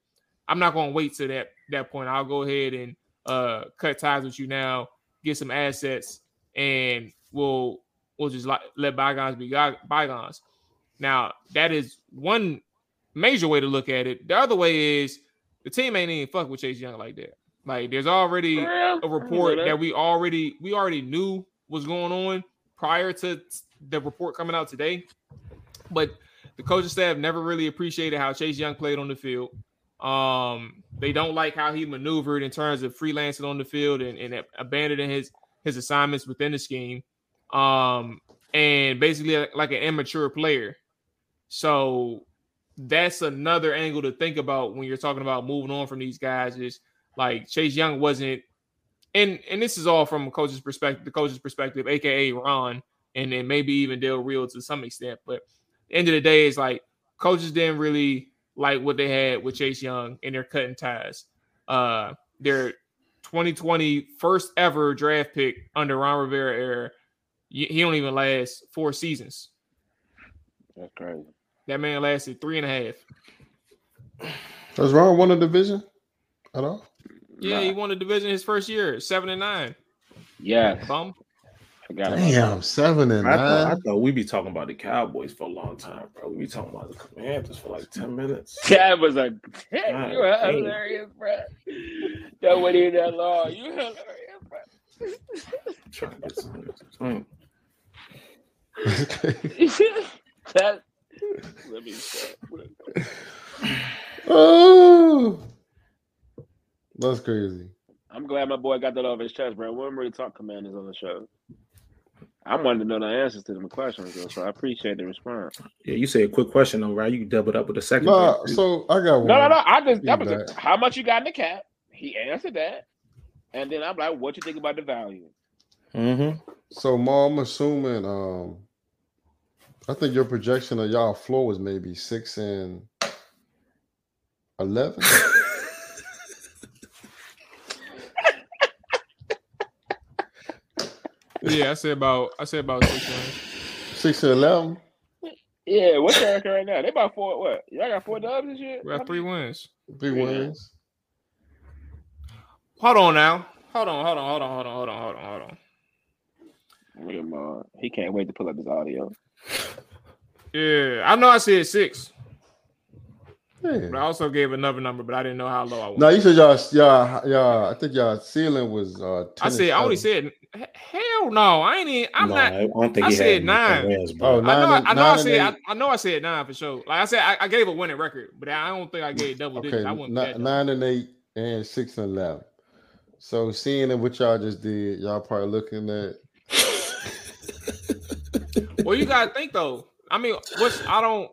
I'm not going to wait to that that point. I'll go ahead and uh cut ties with you now, get some assets, and we'll we'll just let bygones be bygones. Now that is one major way to look at it. The other way is the team ain't even fuck with Chase Young like that. Like there's already a report that we already we already knew was going on prior to the report coming out today. But the coaching staff never really appreciated how Chase Young played on the field. Um, they don't like how he maneuvered in terms of freelancing on the field and, and abandoning his his assignments within the scheme. Um, and basically like an immature player. So that's another angle to think about when you're talking about moving on from these guys. Is like Chase Young wasn't, and and this is all from a coach's perspective, the coach's perspective, aka Ron, and then maybe even Del Rio to some extent. But end of the day, it's like coaches didn't really like what they had with Chase Young, and they're cutting ties. Uh, their 2020 first ever draft pick under Ron Rivera era, he don't even last four seasons. That's crazy. That man lasted three and a half. Does Ron won a division at all? Yeah, nah. he won the division his first year, seven and nine. Yeah. Bum. Damn, seven and I nine. Thought, I thought we'd be talking about the Cowboys for a long time, bro. We be talking about the Commanders for like 10 minutes. That was like, damn, you are hilarious, bro. That went in that long. You hilarious, bro. trying to get some. that let me Oh, that's crazy. I'm glad my boy got that off his chest, bro. We don't really talk commanders on the show. I wanted to know the answers to them questions, though, so I appreciate the response. Yeah, you say a quick question, though, right? You can double it up with a second. Nah, so I got one. No, no, no. I just that was a, how much you got in the cap. He answered that, and then I'm like, "What you think about the value?" Mm-hmm. So, mom, I'm assuming um, I think your projection of y'all floor was maybe six and eleven. yeah, I say about I say about six and six and eleven. Yeah, what's your record right now? They about four. What? Y'all got four dubs and shit. We got three wins. Three wins. Hold on now. Hold on. Hold on. Hold on. Hold on. Hold on. Hold on. Hold on. He can't wait to pull up his audio. Yeah, I know I said six. Yeah. But I also gave another number, but I didn't know how low I was. No, you said y'all, y'all, y'all. I think y'all ceiling was. uh I said I only said hell no. I ain't even. I'm no, not. I, don't think I said nine. Wins, oh, nine. I know. And, I, know I said. I, I, know I said nine for sure. Like I said, I, I, gave a winning record, but I don't think I gave double okay, digits. I wouldn't. N- nine and eight and six and eleven. So seeing what y'all just did, y'all probably looking at well, you gotta think though. I mean, what's I don't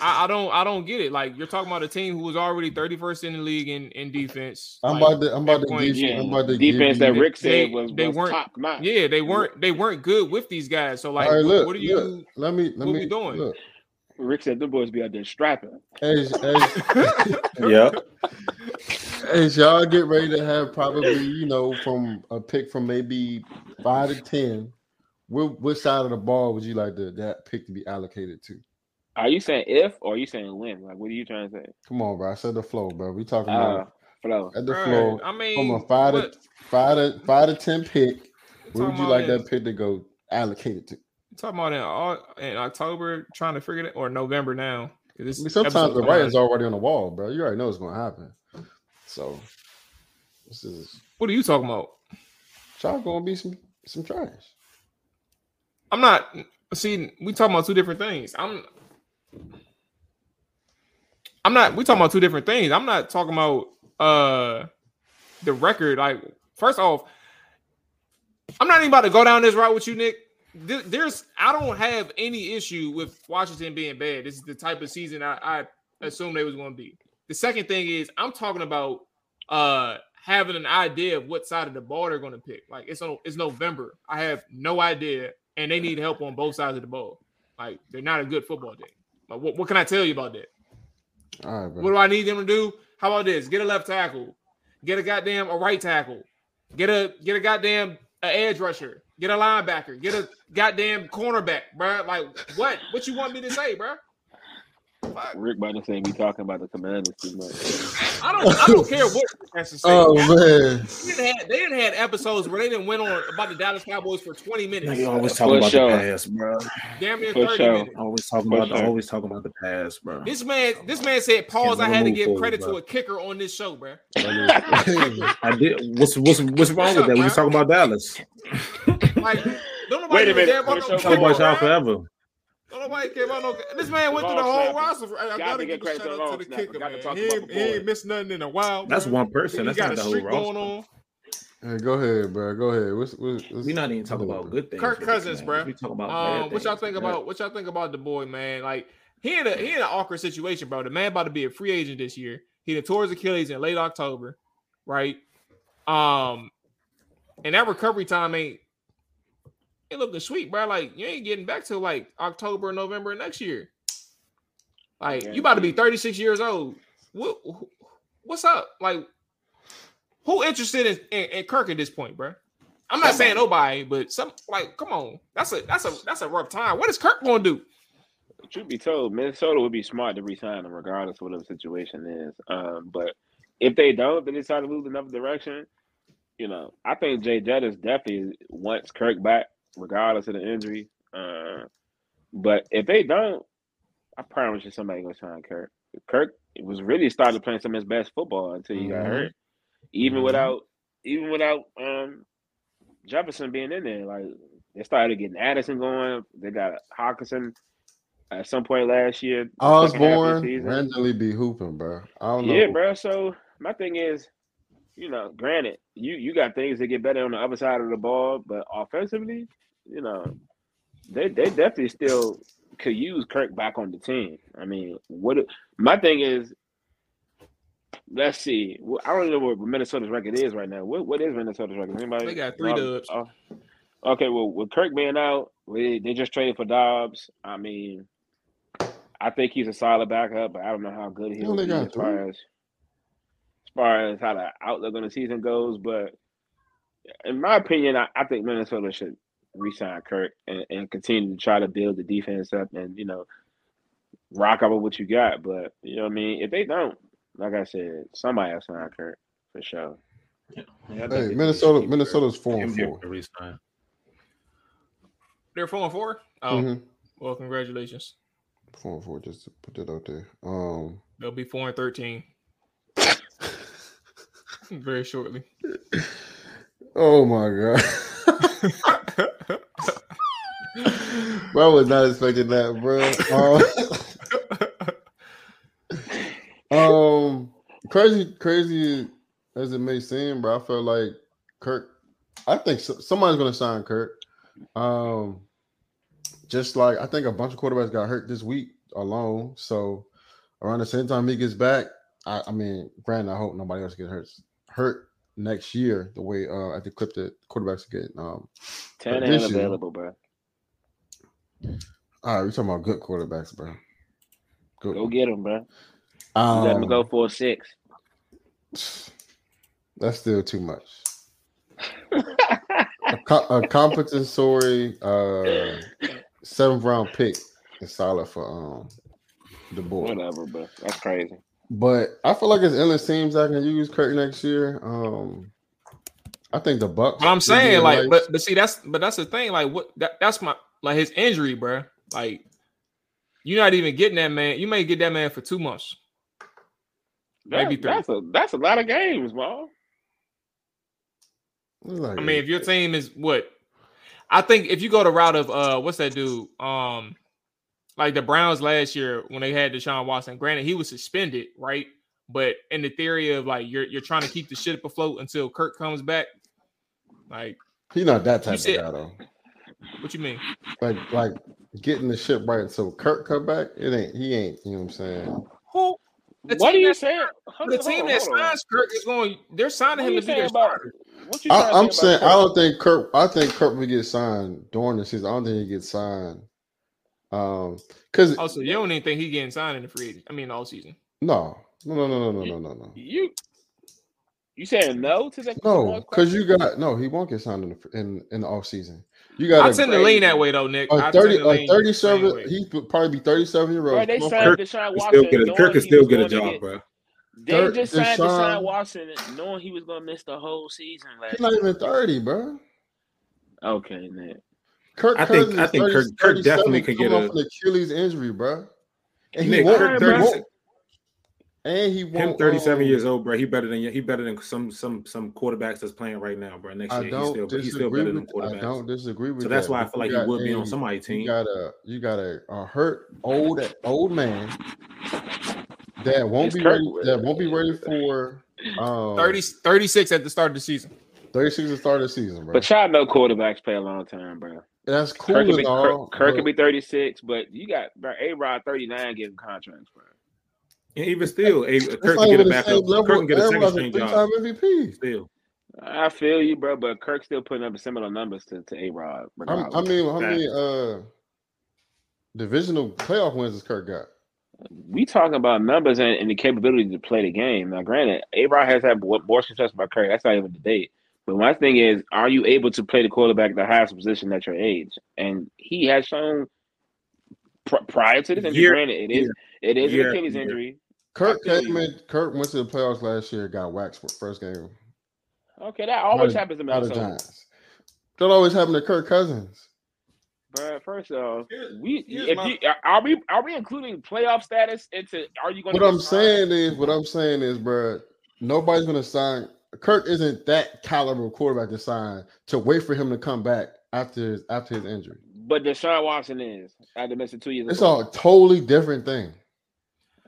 I, I, don't I don't get it. Like you're talking about a team who was already 31st in the league in, in defense. I'm like, about to I'm about to give you I'm about to defense that Rick said they, was, they was weren't top notch. Yeah, they weren't they weren't good with these guys. So like, right, look, what, are you? Look, let me let what me we doing? Look. Rick said the boys be out there strapping. As, as, yeah. As y'all get ready to have probably you know from a pick from maybe five to ten what, what side of the ball would you like to, that pick to be allocated to? Are you saying if or are you saying when? Like, what are you trying to say? Come on, bro. I said the flow, bro. We talking uh, about flow. At the right. flow. I mean, from a five what? to five to five to ten pick. Where would you like in, that pick to go allocated to? Talking about in, all, in October, trying to figure it, or November now. I mean, sometimes the writing's already on the wall, bro. You already know what's going to happen. So, this is. What are you talking about? Y'all going to be some some trash. I'm not. See, we talking about two different things. I'm. I'm not. We talking about two different things. I'm not talking about uh the record. Like, first off, I'm not even about to go down this route with you, Nick. There's, I don't have any issue with Washington being bad. This is the type of season I, I assumed they was to be. the second thing is I'm talking about uh having an idea of what side of the ball they're going to pick. Like it's on, it's November. I have no idea, and they need help on both sides of the ball. Like they're not a good football team. Like, what, what can I tell you about that? All right, bro. What do I need them to do? How about this? Get a left tackle, get a goddamn a right tackle, get a get a goddamn a edge rusher, get a linebacker, get a goddamn cornerback, bro. Like what? What you want me to say, bro? Fuck. Rick about to say we talking about the commanders too much. I don't. I don't care what Rick has to say. Oh man, They didn't have, they didn't have episodes where they didn't went on about the Dallas Cowboys for 20 minutes. Nigga always For talking about sure. the past, bro. Damn near For 30 sure. minutes. Always talking For about sure. always talking about the past, bro. This man, this man said, "Pause." I had to give forward, credit to a kicker on this show, bro. I did. What's what's what's wrong with that? We was talking about Dallas. Like, don't nobody Wait a minute. damn about For. Talking about y'all forever. Don't nobody care about no. This man went through the whole snapper. roster. I, I Got gotta give a credit shout the out to the snapper. kicker, Got to man. talk He ain't, he ain't missed nothing in a while. That's one person. He That's got not a the whole streak going roster. on. hey, go ahead, bro. Go ahead. What's, what's, what's We not even talking about good things. Kirk Cousins, bro. We talking about Um, bad what y'all think bro. about what y'all think about the boy, man? Like he in a he in an awkward situation, bro. The man about to be a free agent this year. He done tore his Achilles in late October, right? Um, and that recovery time ain't it looking sweet, bro. Like you ain't getting back till like October, November next year. Like you about to be 36 years old. What what's up? Like who interested in, in, in Kirk at this point, bro? I'm not saying nobody, but some like come on. That's a that's a that's a rough time. What is Kirk gonna do? Truth be told, Minnesota would be smart to resign him regardless of what the situation is. Um, but if they don't, then they decide to move another direction. You know, I think Jay Jettis definitely wants Kirk back, regardless of the injury. Uh, but if they don't, I promise you somebody gonna sign Kirk. Kirk was really started playing some of his best football until he got Mhm. hurt. Even Mhm. without even without um Jefferson being in there, like they started getting Addison going. They got Hockenson at some point last year. the second half Osborn randomly be hooping, bro. I don't know. Yeah, bro. So my thing is, you know, granted, you you got things that get better on the other side of the ball, but offensively, you know, they they definitely still could use Kirk back on the team. I mean, what my thing is, let's see. I don't know what Minnesota's record is right now. What what is Minnesota's record? Anybody? They got three Um, dubs. oh, okay, well, with Kirk being out, we, they just traded for Dobbs. I mean, I think he's a solid backup, but I don't know how good he'll only got as far three? as as far as how the outlook on the season goes. But in my opinion, I, I think Minnesota should re-sign Kirk and, and continue to try to build the defense up and you know rock out with what you got. But you know what I mean. If they don't, like I said, somebody else sign Kirk for sure. Yeah, I think Hey, they Minnesota, should Minnesota's four and four. resign. They're four and four. Oh, Mhm. well, congratulations. Four and four. Just to put that out there. Um, They'll be four and thirteen very shortly. oh my god, bro, I was not expecting that, bro. Um, um, crazy, crazy as it may seem, bro. I feel like Kirk. I think so, somebody's gonna sign Kirk. Um, just like I think a bunch of quarterbacks got hurt this week alone. So around the same time he gets back, I, I mean, granted, I hope nobody else gets hurt hurt next year. The way uh, at the clip that quarterbacks get. Um, Ten This and year- available, bro. all right, we're talking about good quarterbacks, bro. Good. Go get them, bro. Um, let him go for a six. That's still too much. a, co- a compensatory uh seventh round pick is solid for um the boy. Whatever, bro. That's crazy. But I feel like it's endless teams I can use Kirk next year. Um I think the Bucks. But I'm saying, like, nice- but but see, that's but that's the thing. Like, what that, that's my like his injury, bro. Like, you're not even getting that man. You may get that man for two months. Maybe three. That's a that's a lot of games, man. It's like- I mean, if your team is what, I think if you go the route of uh, what's that dude? Um, like the Browns last year when they had Deshaun Watson. Granted, he was suspended, right? But in the theory of like you're you're trying to keep the ship afloat until Kirk comes back. Like, he's not that type said- of guy though. what you mean? Like like getting the ship right. So Kirk come back, it ain't he ain't, you know what I'm saying? Who? The what are you that- saying? The Hold team on, that on, hold on. signs Kirk is going. They're signing What him to be saying their starter. What you I, I'm saying I don't think Kirk. I think Kirk will get signed during the season. I don't think he gets signed. Um, because also oh, you don't even think he getting signed in the free agent. I mean, all season. No, no, no, no, no, no, no, no. You you saying no to that? No, because you got no. He won't get signed in the in, in the off season. You got. I tend to lean that way though, Nick. A thirty, a thirty-seven. He'd probably be thirty-seven year old. They signed Deshaun Watson. Still a, Kirk can still get a job, get, bro. They Third, just signed Deshaun, Deshaun Watson, knowing he was gonna miss the whole season. Last he's not even thirty, bro. Okay, Nick. Kirk I think- Cousins I think 30 Kirk- Kirk definitely 37 could get a- off an Achilles injury, bro. And he won't. Kirk 30 won't- and he won't. Him 37 um, years old, bro. He better than he better than some some some quarterbacks that's playing right now, bro. Next I year, he's don't still he's still disagree better than with. I don't disagree with So that's that, why I but feel like you he got would be on somebody's team. You got a you got a, a hurt old old man that won't It's be Kirk ready. That won't be ready for um 30, 36 at the start of the season. 36 to start of the season, bro. But y'all know quarterbacks play a long time, bro. That's cool Kirk could and be, all. Kirk, Kirk but could be 36, but you got A Rod 39 getting contracts, bro. And even still, a, Kirk can get even a the backup. level. Kirk can get a second Aaron's string three-time job. MVP. Still, I feel you, bro, but Kirk's still putting up similar numbers to, to A Rod. I'm- I mean, how many uh divisional playoff wins has Kirk got? we talking about numbers and, and the capability to play the game. Now, granted, A Rod has had more more success by Kirk. That's not even the debate. But my thing is, are you able to play the quarterback at the highest position at your age? And he has shown pr- prior to this injury. Year- granted, it is it is year an Achilles injury. Kirk I came in. Kirk went to the playoffs last year. Got waxed for first game. Okay, that always By happens to by the Minnesota. Giants. That always happened to Kirk Cousins. But first off, Here's- we here's if my- you, are we are we including playoff status into? Are you going? What I'm saying is, what I'm saying is, bro, nobody's gonna sign. Kirk isn't that caliber of quarterback to sign to wait for him to come back after his, after his injury. But Deshaun Watson is after missing two years. It's ago. a totally different thing.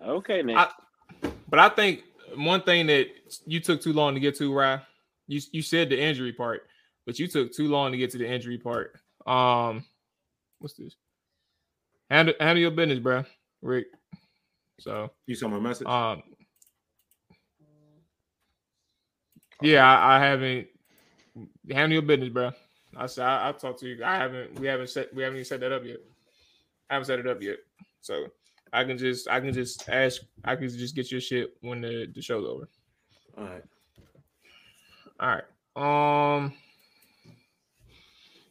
okay, man. I- But I think one thing that you took too long to get to, Rye, you you said the injury part, but you took too long to get to the injury part. Um, what's this? Handle, handle your business, bro, Rick. So, you saw my message. um, yeah, I, I haven't handle your business, bro. I said I, I talked to you. I haven't. We haven't set. We haven't even set that up yet. I haven't set it up yet. So I can just. I can just ask. I can just get your shit when the, the show's over. All right. All right. Um.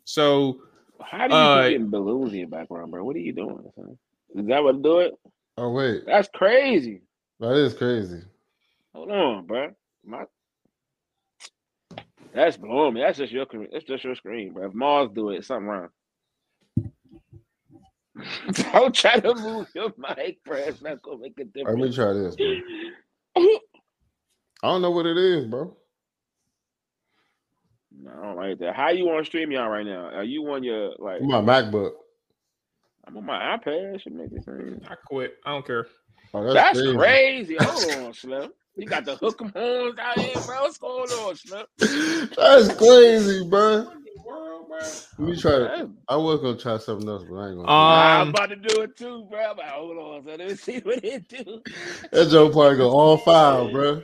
So How do you uh, keep getting balloons in your background, bro? What are you doing? Son? Is that what do it? Oh wait, That's crazy. that is crazy. Hold on, bro. My that's blowing me. That's just your cre- that's just your screen, bro. If Mars do it, something wrong. Don't try to move your mic, bro. It's not gonna make a difference. let me try this, bro. I don't know what it is, bro. No, I don't like that. How you on StreamYard right now? Are you on your like? My MacBook. I'm on my iPad. Should make it same. I quit. I don't care. Oh, that's, That's crazy. crazy. Hold on, Slim. You got the hook 'em horns out here, bro. What's going on, Slim? That's crazy, bro. Let me try to. I was gonna try something else, but I ain't gonna. I'm Um, about to do it too, bro. I'm like, hold on, so let me see what it do. that joke probably go all five, bro.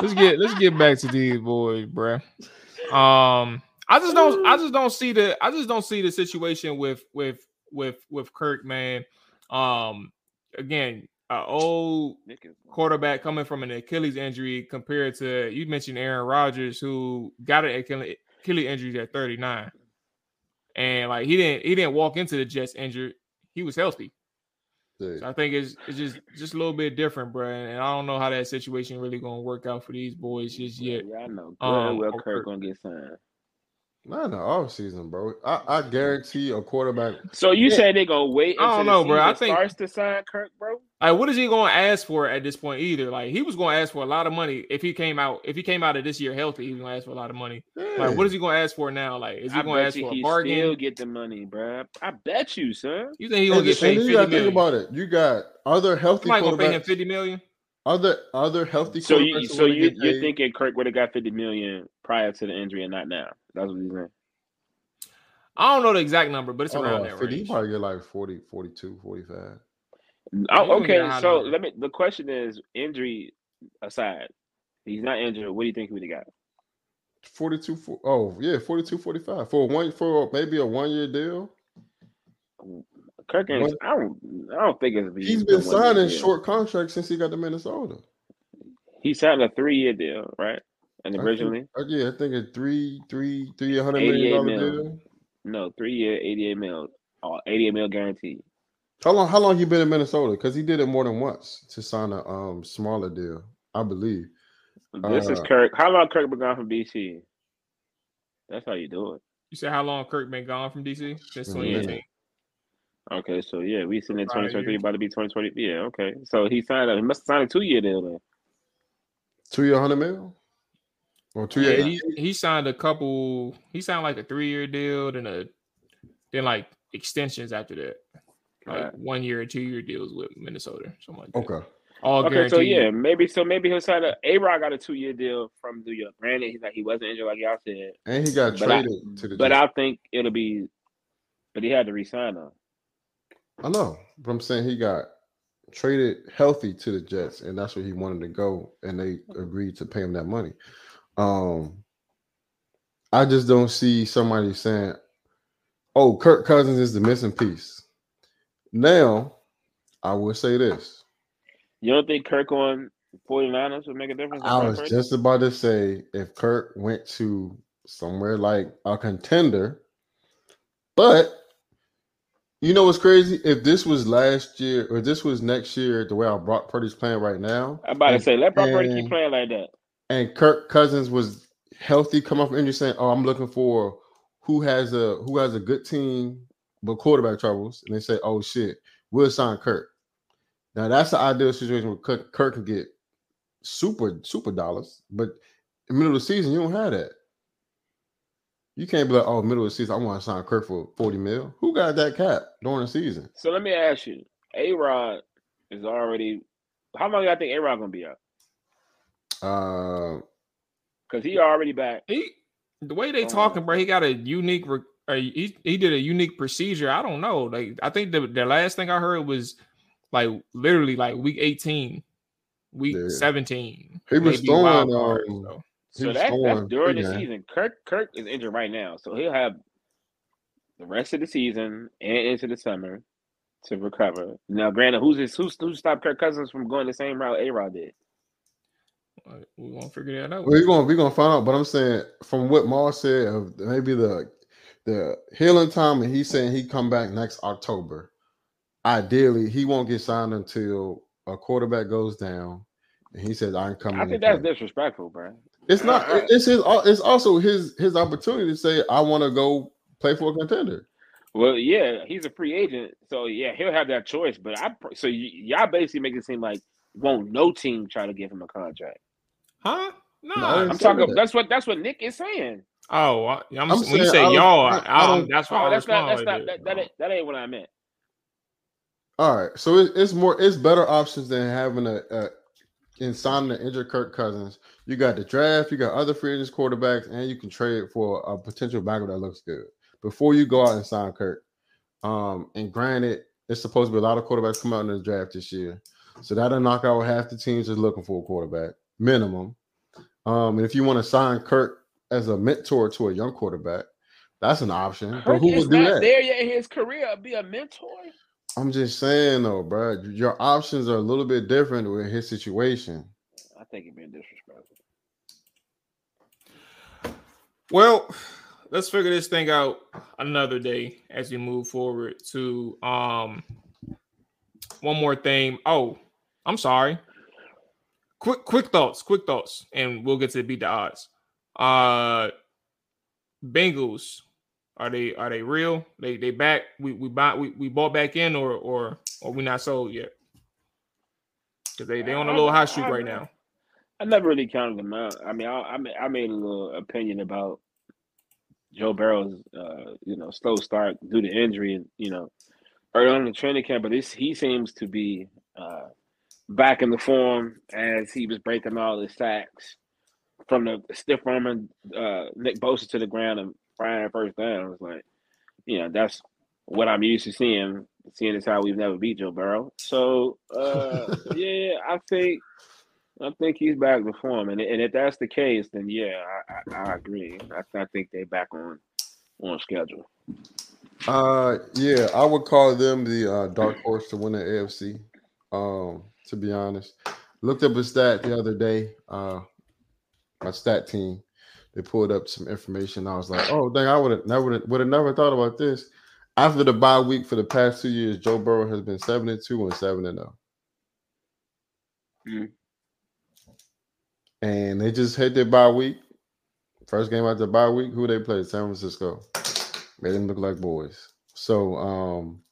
let's get let's get back to these boys, bro. Um, I just don't I just don't see the I just don't see the situation with with with with Kirk, man. Um, again, a old quarterback coming from an Achilles injury compared to you mentioned Aaron Rodgers who got an Achilles Achilles injury at 39. And like he didn't he didn't walk into the Jets injured. He was healthy. So I think it's it's just just a little bit different, bro. And I don't know how that situation really gonna work out for these boys just yet. Yeah, I know. Um, well, Kirk Kirk. gonna get signed. Not in the off season, bro. I, I guarantee a quarterback. So you Yeah. say they gonna wait? I don't until the know, bro. I think- starts to sign Kirk, bro. Like, what is he going to ask for at this point? Either like he was going to ask for a lot of money if he came out if he came out of this year healthy, he was going to ask for a lot of money. Like, what is he going to ask for now? Like, is he I going to ask for a he bargain? still get the money, bro. I bet you, son. You think he going And, to get and paid you gotta think about it. You got other healthy Somebody going to pay him fifty million? Other other healthy So you so you you're thinking Kirk would have got fifty million prior to the injury and not now? That's what he's saying. I don't know the exact number, but it's Oh, around no, that 50, he range. probably get like 40, 42, 45. Oh, okay, so let me. The question is, injury aside, he's not injured. What do you think he would have got? 42 for, oh yeah 42 45 for one for maybe a one year deal Kirkins, I don't, I don't think it's. He's been signing short contracts since he got to Minnesota. He signed a three year deal, right? And originally, I think, yeah, I think a three, three, three hundred million dollar deal. No, three year, eighty eight mil, oh, 88 mil guaranteed. How long? How long you been in Minnesota? Because he did it more than once to sign a um smaller deal, I believe. This uh, is Kirk. How long Kirk been gone from DC? That's how you do it. You said how long Kirk been gone from DC since 2018? Okay, so yeah, we sitting in 2023, about to be 2020. Yeah, okay. So he signed a he must have signed a two year deal then. Two year hundred mil? Or two year yeah, he, he signed a couple he signed like a three year deal, then a then like extensions after that. Like right. one year or two year deals with Minnesota, something like that. Okay. All okay, so yeah, maybe so maybe he'll sign a A Rod got a two year deal from New York. Uh, granted, he's like he wasn't injured like y'all said. And he got traded I, to the But I think it'll be but he had to resign though. I know, but I'm saying he got traded healthy to the Jets, and that's where he wanted to go, and they agreed to pay him that money. Um, I just don't see somebody saying, "Oh, Kirk Cousins is the missing piece." Now, I will say this: You don't think Kirk on 49ers would make a difference? I was just about to say if Kirk went to somewhere like a contender, but you know what's crazy? If this was last year or this was next year, the way our Brock Purdy's playing right now, I'm about and, to say let Brock Purdy keep playing like that. And Kirk Cousins was healthy, come off injury, saying, "Oh, I'm looking for who has a who has a good team but quarterback troubles," and they say, "Oh shit, we'll sign Kirk." Now that's the ideal situation where Kirk, Kirk can get super super dollars, but in the middle of the season, you don't have that. You can't be like, oh, middle of the season, I want to sign Kirk for 40 mil. Who got that cap during the season? So let me ask you, A Rod is already how long do I think A Rod gonna be out? Uh because he already back. He the way they talking, bro, he got a unique uh, he, he did a unique procedure. I don't know. Like I think the, the last thing I heard was like literally like week 18, week yeah. 17. He was throwing um, so. So that, that's during the season. Kirk Kirk is injured right now, so he'll have the rest of the season and into the summer to recover. Now, granted, who's this, who's who stopped Kirk Cousins from going the same route A Rod did? We won't figure that out. We're gonna we're gonna find out. But I'm saying from what Mar said of maybe the the healing time, and he's saying he come back next October. Ideally, he won't get signed until a quarterback goes down. And he says, "I'm coming." I think that's disrespectful, bro. It's not. Right. It's his. Uh, it's also his his opportunity to say, "I want to go play for a contender." Well, yeah, he's a free agent, so yeah, he'll have that choice. But I, so y- y'all basically make it seem like won't no team try to give him a contract? Huh? No, no I'm talking. That. That's what that's what Nick is saying. Oh, I, am when saying, you say y'all, I, I, I that's why. Oh, that's not. That's not. That, that, ain't, that ain't what I meant. All right, so it, it's more. It's better options than having a, a in signing an injured Kirk Cousins. You got the draft, you got other free agents, quarterbacks, and you can trade for a potential backup that looks good before you go out and sign Kirk. Um, and granted, it's supposed to be a lot of quarterbacks come out in the draft this year, so that'll knock out half the teams that's looking for a quarterback minimum. Um, and if you want to sign Kirk as a mentor to a young quarterback, that's an option. Kirk but who would do that? There yet in his career, be a mentor. I'm just saying though, bro, your options are a little bit different with his situation. I think he's being disrespectful. Well, let's figure this thing out another day as we move forward to um one more thing. Oh, I'm sorry. Quick quick thoughts, quick thoughts, and we'll get to beat the odds. Uh Bengals are they are they real? They they back? We we buy we, we bought back in or or or we not sold yet? Because they they on a little hot streak right now. I never really counted them out. I mean, I I made, I made a little opinion about Joe Burrow's uh, you know slow start due to injury and you know early on in the training camp, but this he seems to be uh, back in the form as he was breaking all his sacks from the stiff arming uh, Nick Bosa to the ground and Brian first down. It's like, you know, that's what I'm used to seeing, seeing as how we've never beat Joe Burrow. So uh, yeah, I think I think he's back to form, and and if that's the case, then yeah, I, I, I agree. I, I think they're back on on schedule. Uh, yeah, I would call them the uh, dark horse to win the AFC. Um, to be honest, looked up a stat the other day. Uh, my stat team they pulled up some information. I was like, oh dang, I would have never would have never thought about this. After the bye week for the past two years, Joe Burrow has been seven and two and seven and zero. And they just hit their bye week. First game after bye week, who they played? San Francisco. Made them look like boys. So um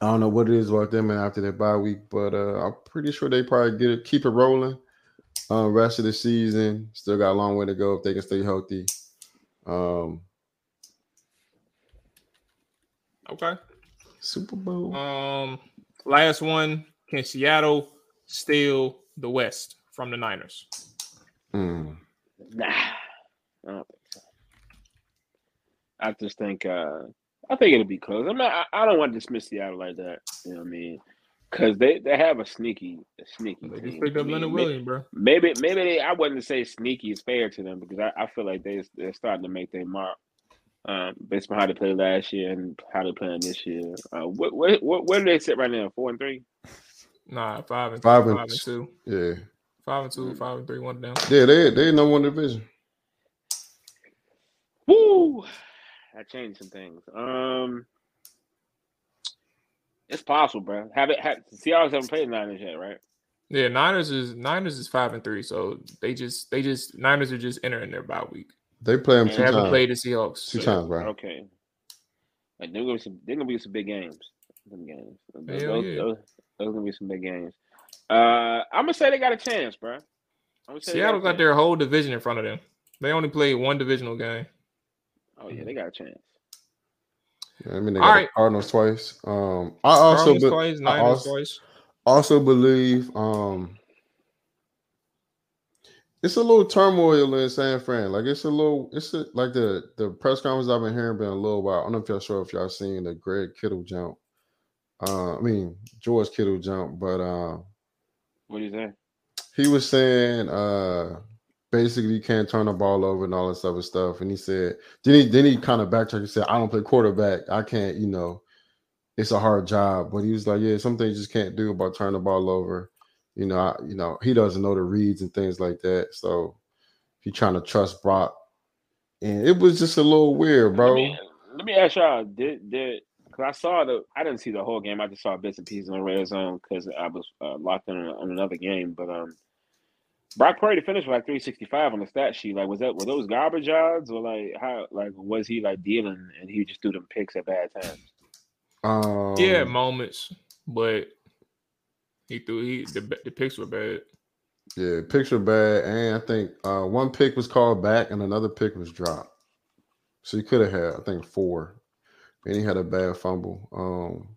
I don't know what it is about them and after their bye week, but uh I'm pretty sure they probably get it, keep it rolling. Uh, rest of the season, still got a long way to go if they can stay healthy. Um Okay. Super Bowl. Um, last one. Can Seattle steal the West from the Niners? Mm. Nah, I don't think so. I just think uh I think it'll be close. I mean, I, I don't want to dismiss Seattle like that. You know what I mean? Because they, they have a sneaky a sneaky They team. just picked up I mean, Leonard Williams, bro. Maybe maybe they, I wouldn't say sneaky is fair to them because I, I feel like they they're starting to make their mark um, based on how they played last year and how they're playing this year. Uh, what, what, what where do they sit right now? Four and three. Nah, five and Five five and and, two, Yeah. Five and two, five and three, one down. Yeah, they they number one division. Woo! That changed some things. Um, it's possible, bro. Have it? Have, Seahawks haven't played the Niners yet, right? Yeah, Niners is Niners is five and three, so they just they just Niners are just entering their bye week. They play them They They two haven't times. played the Seahawks. Two so- times, right? Okay. Like they're gonna be some. They're gonna be some big games. Them games. Those, Hell those, yeah. those, those gonna be some big games. Uh, I'm gonna say they got a chance, bro. I'm gonna say Seattle a got their whole division in front of them. They only played one divisional game. Oh yeah, they got a chance. I mean, they All got right. the Cardinals twice. Um, I also be- twice, I also, twice. also believe um it's a little turmoil in San Fran. Like it's a little, it's a, like the the press conference I've been hearing been a little while. I don't know if y'all sure if y'all seen the Greg Kittle jump. Uh, I mean George Kittle jump, but uh, What do you say? he was saying uh basically you can't turn the ball over and all this other stuff. And he said, then he then he kind of backtracked and said, I don't play quarterback. I can't, you know, it's a hard job. But he was like, Yeah, some things you just can't do about turning the ball over. You know, I, you know, he doesn't know the reads and things like that. So he trying to trust Brock. And it was just a little weird, bro. Let me, let me ask y'all. Did did because I saw the I didn't see the whole game. I just saw bits and pieces on the red zone because I was uh, locked in on, on another game. But um, Brock Purdy finished with like 365 on the stat sheet. Like, was that were those garbage odds or like how like was he like dealing and he just threw them picks at bad times? Um, He had moments, but he threw he the the picks were bad. Yeah, picture bad, and I think uh, one pick was called back and another pick was dropped. So he could have had, I think, four, and he had a bad fumble. Um,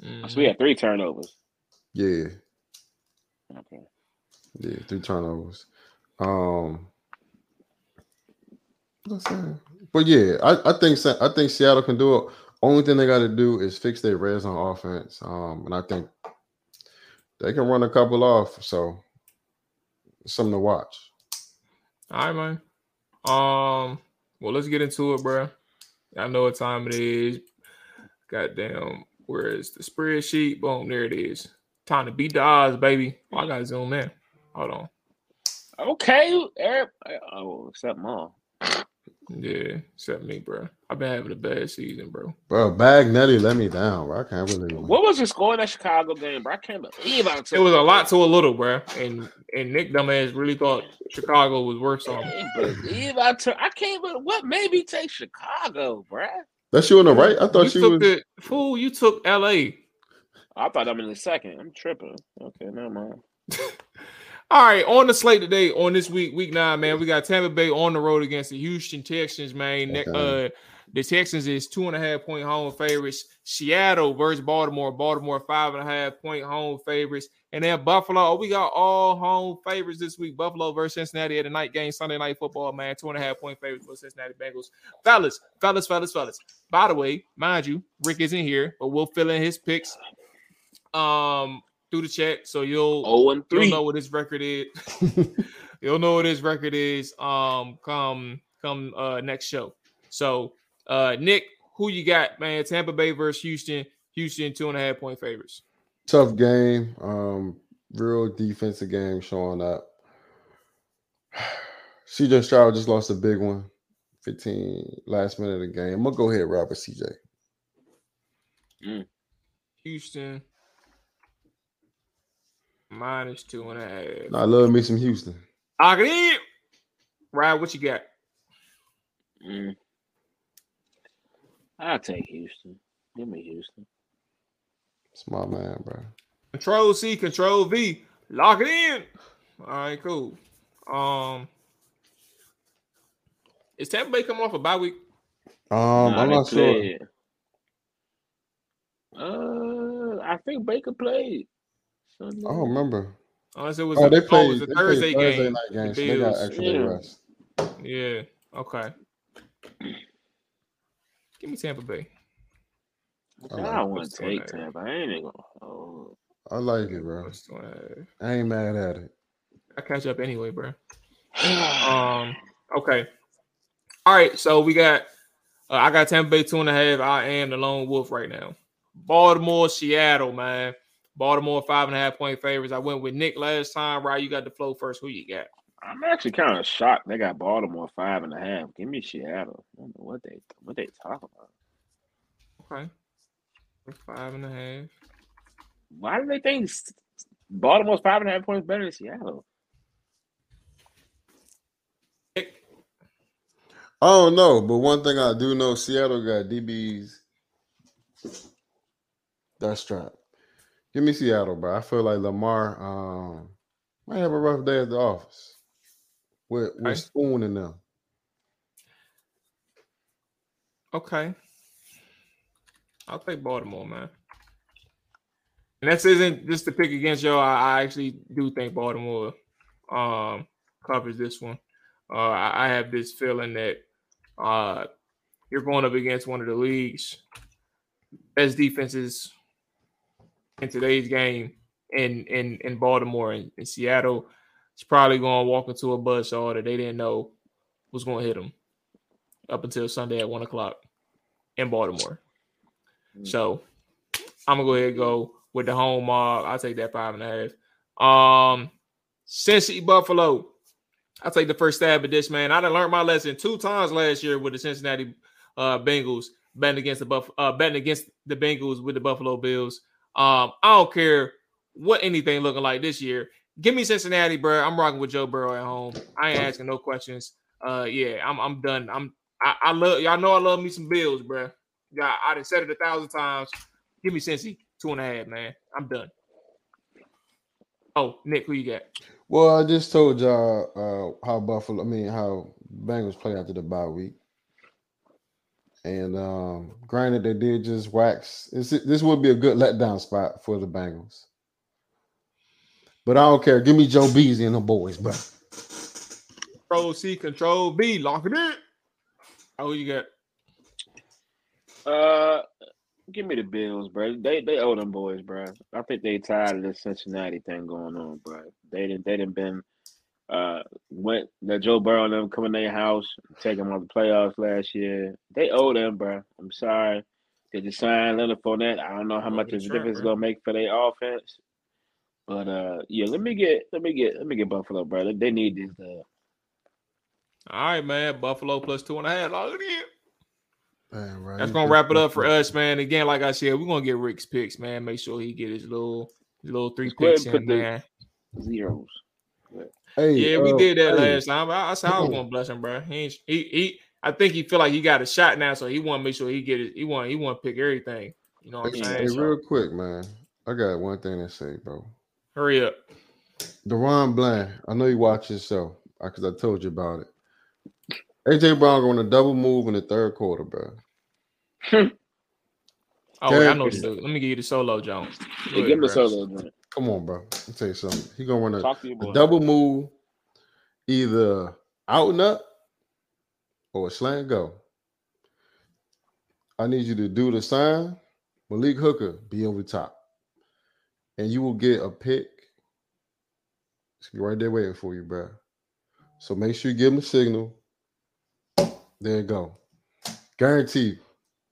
Mhm. So we had three turnovers. yeah, Okay. yeah, three turnovers. Um, but yeah, I, I think I think Seattle can do it. Only thing they got to do is fix their red zone offense, um, and I think they can run a couple off. So something to watch. All right, man. Um, well, let's get into it, bro. I know what time it is. Goddamn, where is the spreadsheet? Boom, there it is. Time to beat the odds, baby. Oh, I gotta zoom in. Hold on. Okay. Eric, oh, except mom. Yeah, except me, bro. I've been having a bad season, bro. Bro, Bagnetti let me down. Bro. I can't believe it. What was the score in that Chicago game, bro? I can't believe I took It was a lot to a little, bro. And and Nick dumbass really thought Chicago was worse off. I him. can't believe I took. I can't believe what made me take Chicago, bro? That's you on the right. I thought you she took was. the fool. You took L.A. I thought I'm in the second. I'm tripping. Okay, never mind. All right, on the slate today, on this week, week nine, man, we got Tampa Bay on the road against the Houston Texans, man. Okay. Uh, The Texans is two and a half point home favorites. Seattle versus Baltimore. Baltimore five and a half point home favorites. And then Buffalo. Oh, we got all home favorites this week. Buffalo versus Cincinnati at the night game, Sunday night football, man. Two and a half point favorites for Cincinnati Bengals. Fellas, fellas, fellas, fellas. By the way, mind you, Rick isn't here, but we'll fill in his picks um through the chat. So you'll, 0 and you'll know what his record is. you'll know what his record is um come come uh next show. So uh Nick, who you got, man? Tampa Bay versus Houston. Houston two and a half point favorites. Tough game. Um, real defensive game showing up. CJ Stroud just lost a big one. 15 last minute of the game. I'm gonna go ahead, Robert CJ. Houston minus two and a half. I love me some Houston. Lock it in. Ryan, what you got? Mm. I'll take Houston. Give me Houston. It's my man, bro. Control C, Control V. Lock it in. All right, cool. Um, is Tampa Bay coming off a bye week? Um, Nah, I'm not sure. played. Uh, I think Baker played. Sunday. I don't remember. Unless it was Oh, a, they oh, it played was a they Thursday, played Thursday game. night game, The so they got extra Yeah. rest. Yeah. Okay. Give me Tampa Bay. I I like don't want to take? Tampa. I ain't gonna. Oh, I like it, bro. Plus two and a half. I ain't mad at it. I catch up anyway, bro. Um. Okay. All right. So we got. Uh, I got Tampa Bay two and a half. I am the lone wolf right now. Baltimore, Seattle, man. Baltimore five and a half point favorites. I went with Nick last time. Right, you got the flow first. Who you got? I'm actually kind of shocked. They got Baltimore five and a half. Give me Seattle. I don't know what they what they talking about. Okay. Five and a half. Why do they think s- Baltimore's five and a half points better than Seattle? Nick, I don't know, but one thing I do know, Seattle got DBs. That's strap. Give me Seattle, bro. I feel like Lamar um might have a rough day at the office with with Okay. Spoon in them. Okay. I'll take Baltimore, man. And this isn't just to pick against y'all. I, I actually do think Baltimore um covers this one. Uh I, I have this feeling that uh you're going up against one of the league's best defenses in today's game in in in Baltimore and in Seattle. It's probably going to walk into a buzzsaw that they didn't know was going to hit them up until Sunday at one o'clock in Baltimore. So I'm gonna go ahead and go with the home mob. I'll take that five and a half. Um Cincy Buffalo. I'll take the first stab at this, man. I done learned my lesson two times last year with the Cincinnati uh Bengals betting against the Buff uh betting against the Bengals with the Buffalo Bills. Um, I don't care what anything looking like this year. Give me Cincinnati, bro. I'm rocking with Joe Burrow at home. I ain't asking no questions. Uh, yeah, I'm I'm done. I'm I, I love y'all know I love me some Bills, bro. Yeah, I done said it a thousand times. Give me Cincy two and a half, man. I'm done. Oh, Nick, who you got? Well, I just told y'all uh, how Buffalo, I mean how Bengals play after the bye week. And um, granted, they did just wax. This, this would be a good letdown spot for the Bengals. But I don't care. Give me Joe Beasley and the boys, bro. Control C, Control B, lock it in. Oh, you got? Uh, give me the Bills, bro. They they owe them boys, bro. I think they tired of this Cincinnati thing going on, bro. They didn't they didn't been uh went that Joe Burrow and them coming to their house, taking them on the playoffs last year. They owe them, bro. I'm sorry. They just signed Leonard Fournette. I don't know how much good of a difference it's gonna make for their offense. But uh yeah, let me get let me get let me get Buffalo, bro. They, they need this uh All right, man. Buffalo plus two and a half. Lock it in. Man, right. That's gonna wrap it up for us, man. Again, like I said, we're gonna get Rick's picks, man. Make sure he get his little his little three Just go picks and in there. zeros. Hey, Yeah, we uh, did that hey, last time. I, I said I was gonna bless him, bro. He, ain't, he he. I think he feel like he got a shot now, so he want to make sure he get it. He want he want to pick everything. You know what I'm saying? hey, So, real quick, man. I got one thing to say, bro. hurry up. DaRon Bland, I know you watch this show because I told you about it. AJ Brown going to double move in the third quarter, bro. Oh, wait, I know. The, let me give you the solo, Jones. Yeah, give him the solo. Joint. Come on, bro. Let me tell you something. He gonna run a, Talk to your a double move, either out and up or a slant go. I need you to do the sign. Malik Hooker be over top, and you will get a pick. It's be right there waiting for you, bro. So make sure you give him a signal. There you go. Guaranteed.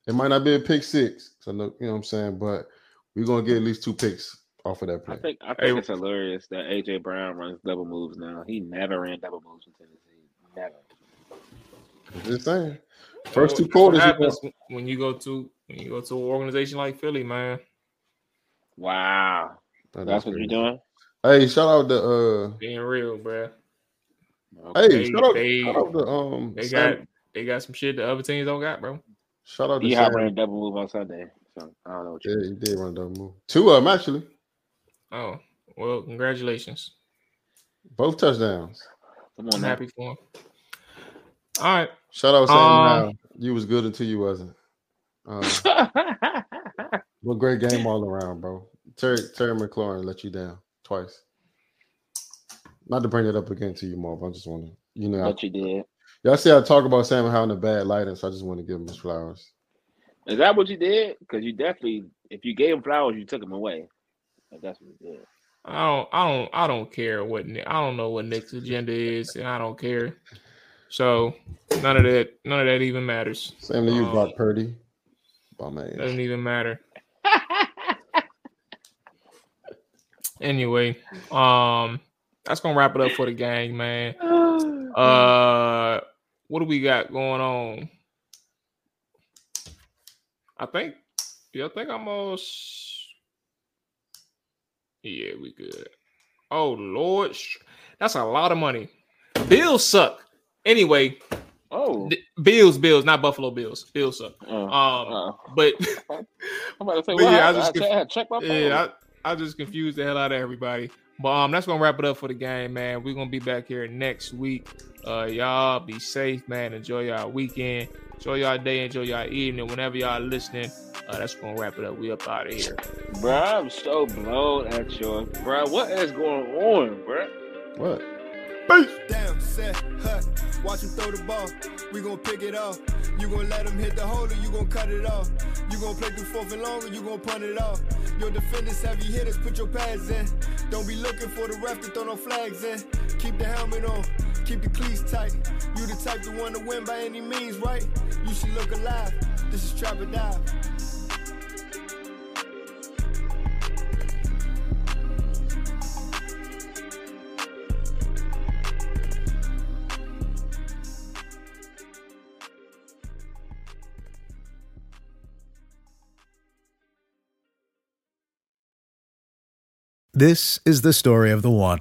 It might not be a pick six. So no, you know what I'm saying, but we're gonna get at least two picks off of that play. I think I think Hey, it's hilarious that AJ Brown runs double moves now. He never ran double moves in Tennessee. Never. I'm just saying. First two That's what quarters, you happens when you go to when you go to an organization like Philly, man. Wow. gonna- That's what you're doing? Hey, shout out to uh Being real, bruh. hey, shout out, they- shout out to um They Sam- got they got some shit the other teams don't got, bro. shout out to D Hop Sam. ran double move on Sunday. So I don't know what you Yeah, he did run double move. Two of them actually, Oh, well, congratulations. both touchdowns. Come I'm on happy for him. All right. Shout out Sam. Um, Howell. you was good until you wasn't. Um, what great game all around, bro. Terry Terry McLaurin let you down twice. Not to bring it up again to you, Marv. I just want to, you know, I, but you did. y'all see I talk about Sam Howell in a bad light, and so I just want to give him his flowers. Is that what you did? Because you definitely, if you gave him flowers, you took him away. Like, That's what you did. I don't I don't I don't care what Nick, I don't know what Nick's agenda is, and I don't care. So none of that none of that even matters. Same to you, Um, Brock Purdy. Bum ass. Doesn't even matter. Anyway, um, that's gonna wrap it up for the gang, man. Uh, what do we got going on? I think, yeah, I think I'm almost. Yeah, we good. Oh Lord, that's a lot of money. Bills suck. Anyway, oh, Bills, Bills, not Buffalo Bills. Bills suck. uh, Um, uh, but I'm about to say, what yeah, I happened? just conf- check, I my phone. yeah, I, I just confused the hell out of everybody. But um, that's gonna wrap it up for the game, man. We're gonna be back here next week. Uh, y'all be safe, man. Enjoy y'all weekend. Enjoy y'all day. Enjoy y'all evening. Whenever y'all listening, uh, that's gonna wrap it up. We up out of here. bro. I'm so blown at you, bro. What is going on, bro? What? Down, set, hut. Watch him throw the ball. We gon' pick it off. You gon' let him hit the hole or you gon' cut it off. You gon' play through fourth and long or you gon' punt it off. Your defenders have heavy hitters, put your pads in. Don't be looking for the ref to throw no flags in. Keep the helmet on, keep the cleats tight. You the type to want to win by any means, right? You should look alive. This is Trap or Dive. This is the story of the one.